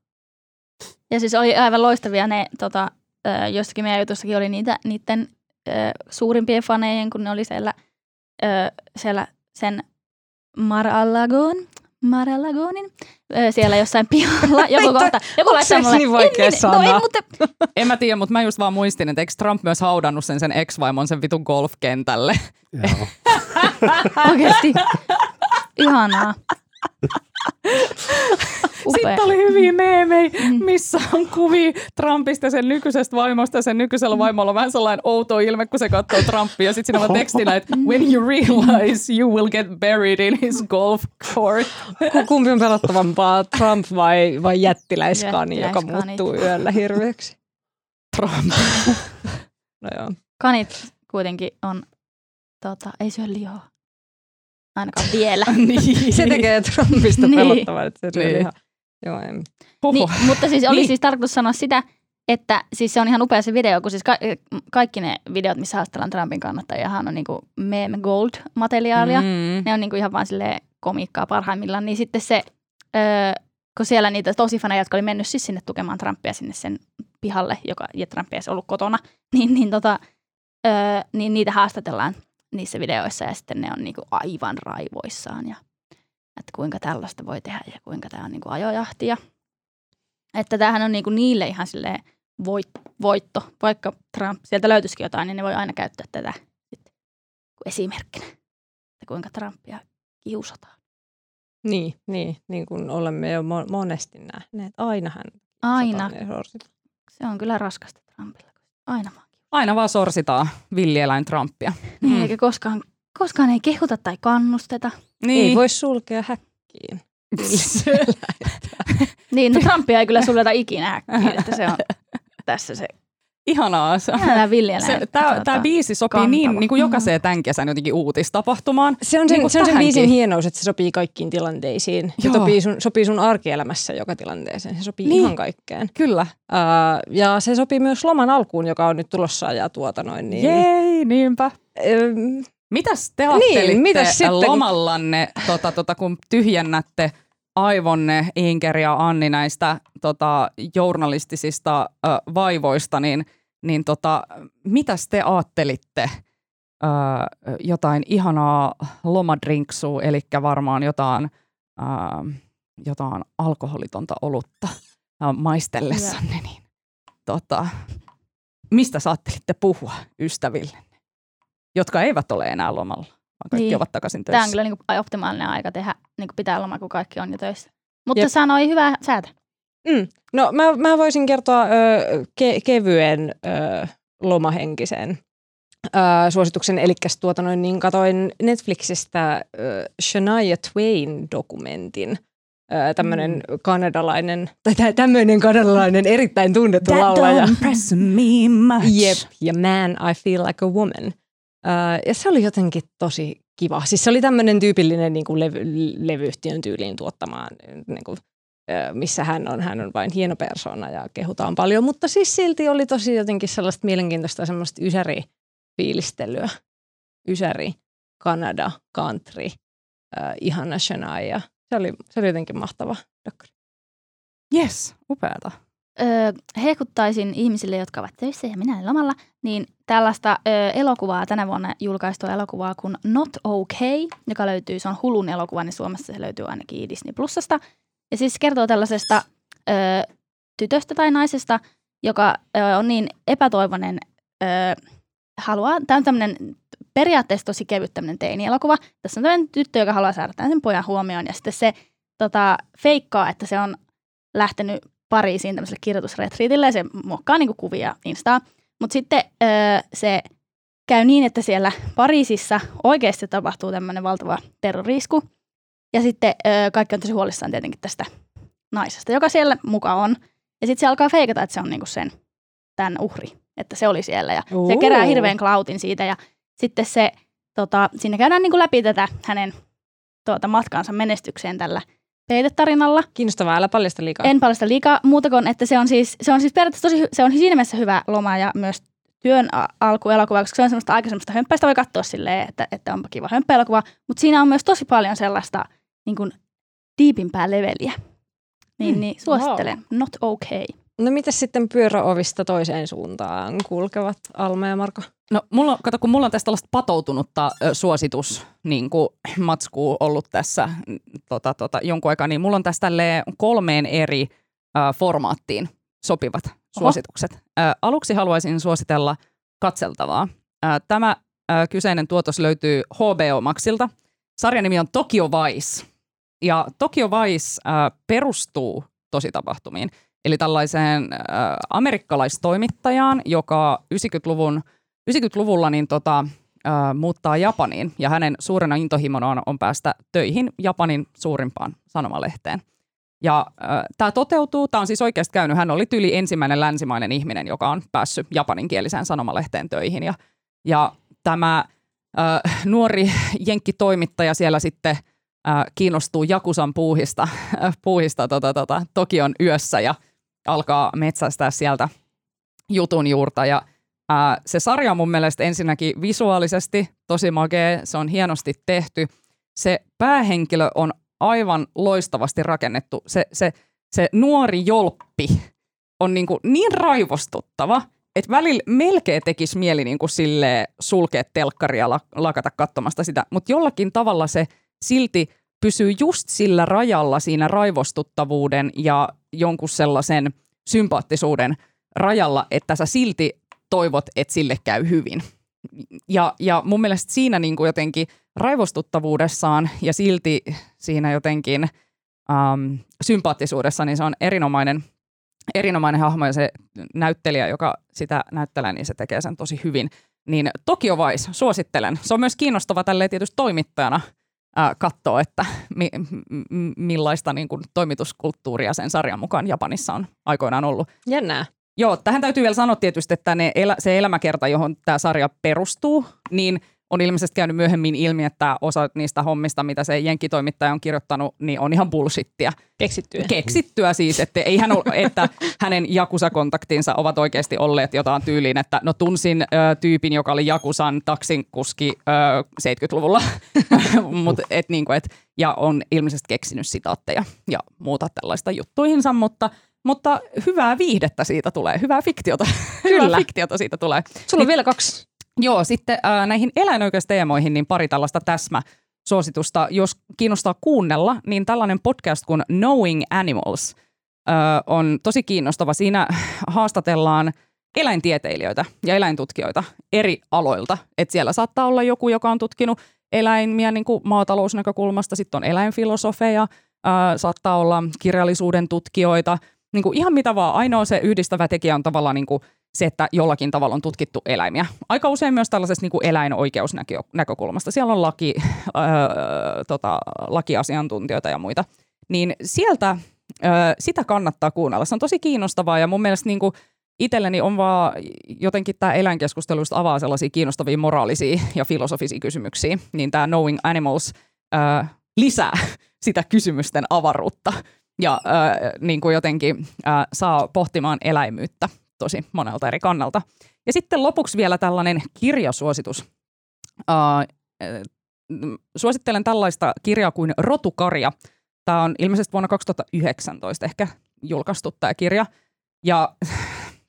Ja siis oli aivan loistavia ne, tota, jossakin meidän jutussakin oli niitä, niiden ö, suurimpien fanejen, kun ne oli siellä, ö, siellä sen Mar-a-Lagoon, Mar-a-Lagonin, siellä jossain pihalla. Joku kohta, joku laittaa mulle, niin vaikea en, sana? No, en, mutta... en mä tiedä, mutta mä just vaan muistin, että eikö Trump myös haudannut sen sen ex-vaimon sen vitun golfkentälle? Joo. Oikeasti. Ihanaa. Sitten oli hyviä meemejä, mm. missä on kuvia Trumpista sen nykyisestä vaimosta. Sen nykyisellä vaimolla on vähän sellainen outo ilme, kun se katsoo Trumpia. Sitten siinä on tekstinä, että when you realize you will get buried in his golf court. Kumpi on pelottavampaa, Trump vai, vai jättiläiskani, joka muuttuu yöllä hirveäksi? Trump. no joo. Kanit kuitenkin on, tota, ei syö lihaa. Ainakaan vielä. niin. Se tekee Trumpista niin. pelottavan, että se niin. ihan... Joo, en. Niin, mutta siis oli niin. siis tarkoitus sanoa sitä, että siis se on ihan upea se video, kun siis ka- kaikki ne videot, missä haastellaan Trumpin kannattajahan on niinku meme gold-materiaalia. Mm. Ne on niinku ihan vaan sille komiikkaa parhaimmillaan. Niin sitten se, öö, kun siellä niitä tosi faneja, jotka oli mennyt siis sinne tukemaan Trumpia sinne sen pihalle, joka, ja Trump ei ollut kotona, niin, niin, tota, öö, niin niitä haastatellaan niissä videoissa ja sitten ne on niinku aivan raivoissaan ja että kuinka tällaista voi tehdä ja kuinka tämä on niinku ajojahtia. Että tämähän on niinku niille ihan silleen voit, voitto. Vaikka Trump, sieltä löytyisikin jotain, niin ne voi aina käyttää tätä esimerkkinä, että kuinka Trumpia kiusataan. Niin, niin, niin kuin olemme jo monesti nähneet. Ainahan Aina. Se on kyllä raskasta Trumpilla. Aina vaan Aina vaan sorsitaan villieläin Trumpia. Niin, mm. eikä koskaan, koskaan ei kehuta tai kannusteta. Niin. Ei voi sulkea häkkiin. niin, no Trumpia ei kyllä suljeta ikinä häkkiin, että se on tässä se Ihanaa. Se, se, tämä, tuota, biisi sopii kantava. niin, niin kuin jokaiseen mm. tämän kesän jotenkin uutistapahtumaan. Se on sen, niin se on sen biisin hienous, että se sopii kaikkiin tilanteisiin. Se sopii sun, sopii sun arkielämässä joka tilanteeseen. Se sopii niin. ihan kaikkeen. Kyllä. Uh, ja se sopii myös loman alkuun, joka on nyt tulossa ja tuota noin. Niin... Jei, niinpä. Um, Mitäs te ajattelitte niin, mitäs sitten? lomallanne, tota, tota, kun tyhjennätte aivonne Inker ja Anni näistä tota, journalistisista ö, vaivoista, niin, niin tota, mitäs te ajattelitte ö, jotain ihanaa lomadrinksua, eli varmaan jotain, ö, jotain alkoholitonta olutta maistellessanne, yeah. niin tota, mistä saattelitte puhua ystävillenne, jotka eivät ole enää lomalla? vaan kaikki niin. ovat takaisin töissä. Tämä on kyllä niin kuin optimaalinen aika tehdä niin kuin pitää loma, kun kaikki on jo töissä. Mutta Jep. sanoi hyvä säätä. Mm. No mä, mä voisin kertoa ö, ke, kevyen ö, lomahenkisen ö, suosituksen. Eli tuota noin, niin katoin Netflixistä ö, Shania Twain-dokumentin. Tämmöinen mm. kanadalainen, tai tämmöinen kanadalainen erittäin tunnettu That laulaja. Don't impress me much. Jep, ja Man, I Feel Like a Woman. Ja se oli jotenkin tosi kiva. Siis se oli tämmöinen tyypillinen niin kuin levy, levyyhtiön tyyliin tuottamaan niin kuin missä hän on, hän on vain hieno persona ja kehutaan paljon, mutta siis silti oli tosi jotenkin sellaista mielenkiintoista semmoista ysäri-fiilistelyä. Ysäri, Kanada, country, äh, ihana Shania. Se oli, se oli jotenkin mahtava dokkari. Yes, upeata. Öö, hehkuttaisin ihmisille, jotka ovat töissä ja minä olen lomalla, niin tällaista öö, elokuvaa, tänä vuonna julkaistua elokuvaa kuin Not Okay, joka löytyy, se on Hulun elokuva, niin Suomessa se löytyy ainakin Disney Plusasta. Ja siis kertoo tällaisesta öö, tytöstä tai naisesta, joka öö, on niin epätoivoinen, öö, haluaa, tämä on tämmöinen periaatteessa tosi kevyt tämmöinen teini-elokuva. Tässä on tämmöinen tyttö, joka haluaa saada sen pojan huomioon ja sitten se tota, feikkaa, että se on lähtenyt Pariisiin tämmöiselle kirjoitusretriitille ja se muokkaa niin kuvia Instaa. Mutta sitten öö, se käy niin, että siellä Pariisissa oikeasti tapahtuu tämmöinen valtava terrorisku. Ja sitten öö, kaikki on tosi huolissaan tietenkin tästä naisesta, joka siellä mukaan on. Ja sitten se alkaa feikata, että se on niinku sen, tämän uhri, että se oli siellä. Ja uh. se kerää hirveän klautin siitä ja sitten se, tota, siinä käydään niinku läpi tätä hänen tuota, matkaansa menestykseen tällä peitetarinalla. Kiinnostavaa, älä paljasta liikaa. En paljasta liikaa, muuta kuin, että se on siis, se on siis periaatteessa tosi, se on siinä mielessä hyvä loma ja myös työn alkuelokuva, koska se on semmoista aika semmoista hömppäistä, voi katsoa silleen, että, että onpa kiva hömppäelokuva, mutta siinä on myös tosi paljon sellaista niin kuin diipimpää leveliä. Niin, hmm. niin suosittelen. Wow. Not okay. No mitä sitten pyöräovista toiseen suuntaan kulkevat Alma ja Marko? No mulla, kato, kun mulla on tästä tällaista patoutunutta ö, suositus niin kuin matskuu ollut tässä tota, tota, jonkun aikaa, niin mulla on tästä kolmeen eri ö, formaattiin sopivat Oho. suositukset. Ö, aluksi haluaisin suositella katseltavaa. Ö, tämä ö, kyseinen tuotos löytyy HBO Maxilta. Sarjan nimi on Tokyo Vice. Ja Tokyo Vice ö, perustuu tositapahtumiin. Eli tällaiseen äh, amerikkalaistoimittajaan, joka 90-luvun, 90-luvulla niin tota, äh, muuttaa Japaniin ja hänen suurena intohimona on, päästä töihin Japanin suurimpaan sanomalehteen. Ja äh, tämä toteutuu, tämä on siis oikeasti käynyt, hän oli tyli ensimmäinen länsimainen ihminen, joka on päässyt japaninkieliseen sanomalehteen töihin. Ja, ja tämä äh, nuori jenkkitoimittaja siellä sitten kiinnostuu Jakusan puuhista, puuhista tota, tota, Tokion yössä ja – alkaa metsästää sieltä jutun juurta. Ja ää, se sarja on mun mielestä ensinnäkin visuaalisesti tosi makea, se on hienosti tehty. Se päähenkilö on aivan loistavasti rakennettu. Se, se, se nuori jolppi on niin, kuin niin raivostuttava, että välillä melkein tekisi mieli niin kuin sulkea telkkaria ja lakata katsomasta sitä, mutta jollakin tavalla se silti pysyy just sillä rajalla siinä raivostuttavuuden ja jonkun sellaisen sympaattisuuden rajalla, että sä silti toivot, että sille käy hyvin. Ja, ja mun mielestä siinä niin kuin jotenkin raivostuttavuudessaan ja silti siinä jotenkin ähm, sympaattisuudessa, niin se on erinomainen, erinomainen hahmo ja se näyttelijä, joka sitä näyttelee, niin se tekee sen tosi hyvin. Niin Tokyo Vice, suosittelen. Se on myös kiinnostava tälleen tietysti toimittajana – äh, katsoa, että mi, m, millaista niin kuin, toimituskulttuuria sen sarjan mukaan Japanissa on aikoinaan ollut. Jännää. Joo, tähän täytyy vielä sanoa tietysti, että ne elä, se elämäkerta, johon tämä sarja perustuu, niin on ilmeisesti käynyt myöhemmin ilmi, että osa niistä hommista, mitä se jenkkitoimittaja on kirjoittanut, niin on ihan bullshittia. Keksittyä. Keksittyä siis, että, ei hän ole, että hänen Jakusa-kontaktinsa ovat oikeasti olleet jotain tyyliin, että no tunsin ö, tyypin, joka oli Jakusan taksinkuski ö, 70-luvulla, Mut, et, niin kuin, et, ja on ilmeisesti keksinyt sitaatteja ja muuta tällaista juttuihinsa, mutta mutta hyvää viihdettä siitä tulee, hyvää fiktiota, Kyllä. hyvää fiktiota siitä tulee. Sulla on niin, vielä kaksi Joo, sitten äh, näihin eläinoikeusteemoihin niin pari tällaista täsmä suositusta. Jos kiinnostaa kuunnella, niin tällainen podcast kuin Knowing Animals äh, on tosi kiinnostava. Siinä haastatellaan eläintieteilijöitä ja eläintutkijoita eri aloilta. Et siellä saattaa olla joku, joka on tutkinut eläimiä niin kuin maatalousnäkökulmasta, sitten on eläinfilosofeja, äh, saattaa olla kirjallisuuden tutkijoita, niin kuin ihan mitä vaan. Ainoa se yhdistävä tekijä on tavallaan niin kuin se, että jollakin tavalla on tutkittu eläimiä. Aika usein myös tällaisesta niin kuin eläinoikeusnäkökulmasta. Siellä on laki, öö, tota, lakiasiantuntijoita ja muita. Niin sieltä öö, sitä kannattaa kuunnella. Se on tosi kiinnostavaa ja mun mielestä niin kuin itselleni on vaan jotenkin tämä eläinkeskustelu avaa sellaisia kiinnostavia moraalisia ja filosofisia kysymyksiä. Niin tämä Knowing Animals öö, lisää sitä kysymysten avaruutta ja äh, niin kuin jotenkin äh, saa pohtimaan eläimyyttä tosi monelta eri kannalta. Ja sitten lopuksi vielä tällainen kirjasuositus. Äh, suosittelen tällaista kirjaa kuin Rotukarja. Tämä on ilmeisesti vuonna 2019 ehkä julkaistu tämä kirja. Ja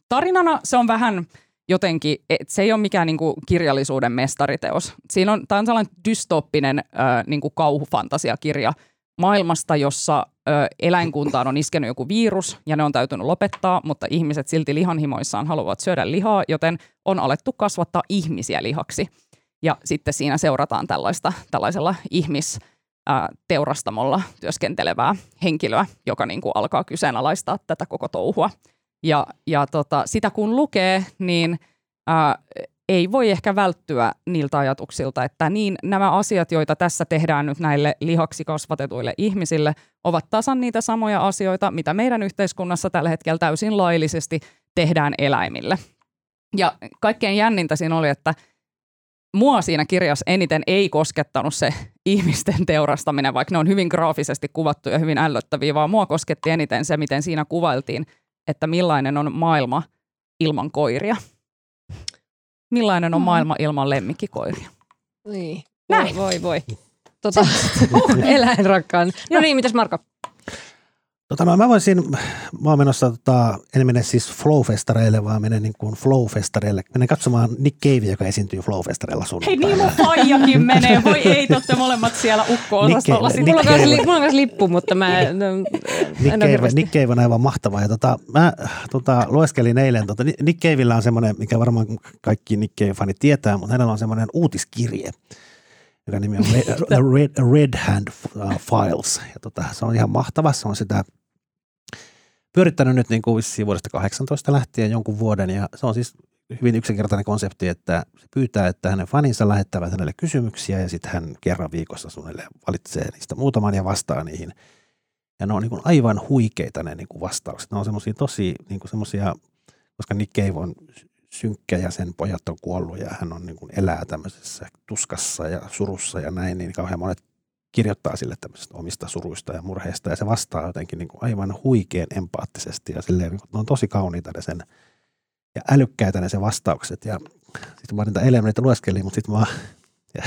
tarinana se on vähän jotenkin, että se ei ole mikään niinku kirjallisuuden mestariteos. Siinä on, tämä on sellainen dystoppinen äh, niinku kauhufantasiakirja maailmasta, jossa ö, eläinkuntaan on iskenyt joku virus ja ne on täytynyt lopettaa, mutta ihmiset silti lihanhimoissaan haluavat syödä lihaa, joten on alettu kasvattaa ihmisiä lihaksi. Ja sitten siinä seurataan tällaista, tällaisella ihmis teurastamolla työskentelevää henkilöä, joka niin kuin alkaa kyseenalaistaa tätä koko touhua. Ja, ja tota, sitä kun lukee, niin ää, ei voi ehkä välttyä niiltä ajatuksilta, että niin nämä asiat, joita tässä tehdään nyt näille lihaksi kasvatetuille ihmisille, ovat tasan niitä samoja asioita, mitä meidän yhteiskunnassa tällä hetkellä täysin laillisesti tehdään eläimille. Ja kaikkein jännintä siinä oli, että mua siinä kirjassa eniten ei koskettanut se ihmisten teurastaminen, vaikka ne on hyvin graafisesti kuvattu ja hyvin ällöttäviä, vaan mua kosketti eniten se, miten siinä kuvailtiin, että millainen on maailma ilman koiria. Millainen on mm. maailma ilman lemmikkikoiria? Niin. Näin. Voi, voi. Tota, eläinrakkaan. No niin, mitäs Marko? Tota no, mä voisin, mä oon menossa, tota, en mene siis Flow-festareille, vaan menen niin kuin Flow-festareille. Menen katsomaan Nick Cave, joka esiintyy Flow-festareilla Hei, niin mun faijakin menee. Voi ei, te molemmat siellä ukko-osastolla. Mulla, on Nick mulla on myös lippu, mutta mä en, Nick, Cave, Nick Cave on aivan mahtava. Ja tota, mä tota, lueskelin eilen, tota, Nick Caveillä on semmoinen, mikä varmaan kaikki Nick Cave-fanit tietää, mutta hänellä on semmoinen uutiskirje joka nimi on Red, Red Hand Files. Ja tota, se on ihan mahtava. Se on sitä pyörittänyt nyt niin kuin vuodesta 18 lähtien jonkun vuoden ja se on siis hyvin yksinkertainen konsepti, että se pyytää, että hänen faninsa lähettävät hänelle kysymyksiä ja sitten hän kerran viikossa suunnilleen valitsee niistä muutaman ja vastaa niihin. Ja ne on niin kuin aivan huikeita ne niin kuin vastaukset. Ne on semmoisia tosi niin kuin semmoisia, koska Nick Cave on synkkä ja sen pojat on kuollut ja hän on niin kuin elää tämmöisessä tuskassa ja surussa ja näin, niin kauhean monet kirjoittaa sille tämmöisistä omista suruista ja murheista. Ja se vastaa jotenkin niin kuin aivan huikean empaattisesti ja silleen, niin on tosi kauniita ne sen ja älykkäitä ne se vastaukset. Ja sitten mä niitä eilen niitä lueskelin, mutta sitten mä ja,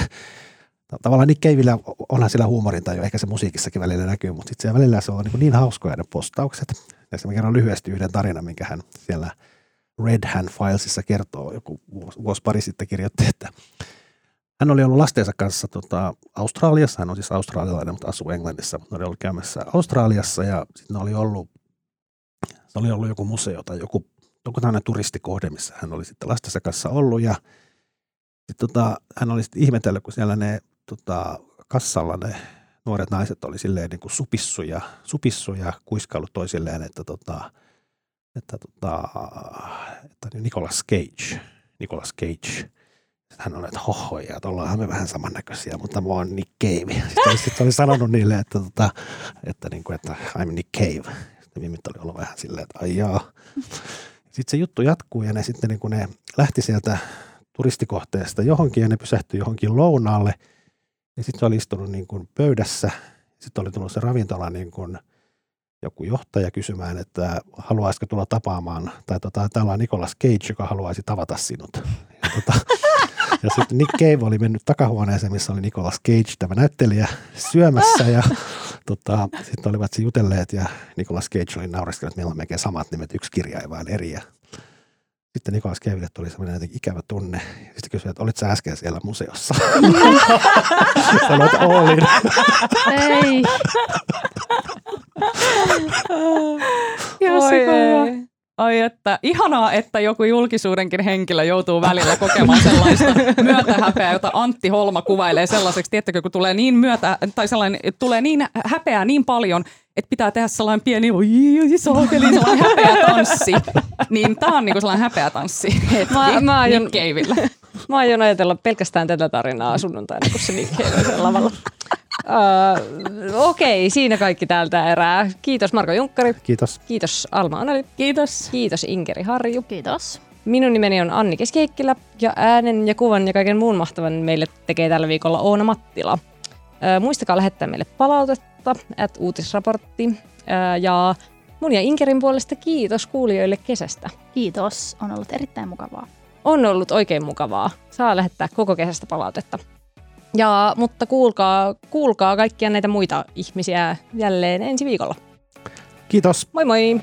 tavallaan Nick Caveillä onhan sillä huumorinta jo, ehkä se musiikissakin välillä näkyy, mutta sitten välillä se on niin, niin hauskoja ne postaukset. Ja mä kerron lyhyesti yhden tarinan, minkä hän siellä Red Hand Filesissa kertoo, joku vuosi, vuosi pari sitten kirjoitti, että hän oli ollut lastensa kanssa tota, Australiassa, hän on siis australialainen, mutta asuu Englannissa. Hän oli ollut käymässä Australiassa ja sitten oli ollut, se oli ollut joku museo tai joku, joku tämmöinen turistikohde, missä hän oli sitten lastensa kanssa ollut. Ja sit, tota, hän oli sitten ihmetellyt, kun siellä ne tota, kassalla ne nuoret naiset oli silleen niin kuin supissu ja, supissu ja kuiskaillut toisilleen, että, tota, että, tota, että Nicolas Cage, Nicolas Cage – hän on, että hohoja, että ollaanhan me vähän samannäköisiä, mutta mä oon Nick Cave. Sitten, sitten oli sanonut niille, että, tota, että, niin kuin, että I'm Nick Cave. Sitten Mimit oli ollut vähän silleen, että ai jaa. Sitten se juttu jatkuu ja ne sitten niin kuin ne lähti sieltä turistikohteesta johonkin ja ne pysähtyi johonkin lounaalle. Ja sitten se oli istunut niin kuin pöydässä. Sitten oli tullut se ravintola niin kuin joku johtaja kysymään, että haluaisiko tulla tapaamaan, tai tota, täällä on Nicolas Cage, joka haluaisi tavata sinut. Ja tota, ja sitten Nick Cave oli mennyt takahuoneeseen, missä oli Nicolas Cage, tämä näyttelijä, syömässä ja tota, sitten olivat se jutelleet ja Nicolas Cage oli naureskellut, että meillä on melkein samat nimet, yksi kirja ei vaan eri. Ja sitten Nicolas Cavelle tuli semmoinen ikävä tunne. Sitten kysyi, että olit sä äsken siellä museossa? Sanoit, että olin. Ei. Oi, Ai että, ihanaa, että joku julkisuudenkin henkilö joutuu välillä kokemaan sellaista myötähäpeää, jota Antti Holma kuvailee sellaiseksi, tiettäkö, kun tulee niin myötä, tai sellainen, tulee niin häpeää niin paljon, että pitää tehdä sellainen pieni oi, saakeli, sellainen häpeä tanssi. Niin tämä on niinku sellainen häpeä tanssi hetki mä, mä aion, Nick. Mä aion ajatella pelkästään tätä tarinaa sunnuntaina, kun se Nick Cave on lavalla. Uh, Okei, okay, siinä kaikki tältä erää. Kiitos Marko Junkkari. Kiitos. Kiitos Alma Anali. Kiitos. Kiitos Inkeri Harju. Kiitos. Minun nimeni on Anni Keskiheikkilä ja äänen ja kuvan ja kaiken muun mahtavan meille tekee tällä viikolla Oona Mattila. Uh, muistakaa lähettää meille palautetta at uutisraportti. Ää, ja mun ja Inkerin puolesta kiitos kuulijoille kesästä. Kiitos, on ollut erittäin mukavaa. On ollut oikein mukavaa. Saa lähettää koko kesästä palautetta. Ja, mutta kuulkaa, kuulkaa kaikkia näitä muita ihmisiä jälleen ensi viikolla. Kiitos. Moi moi!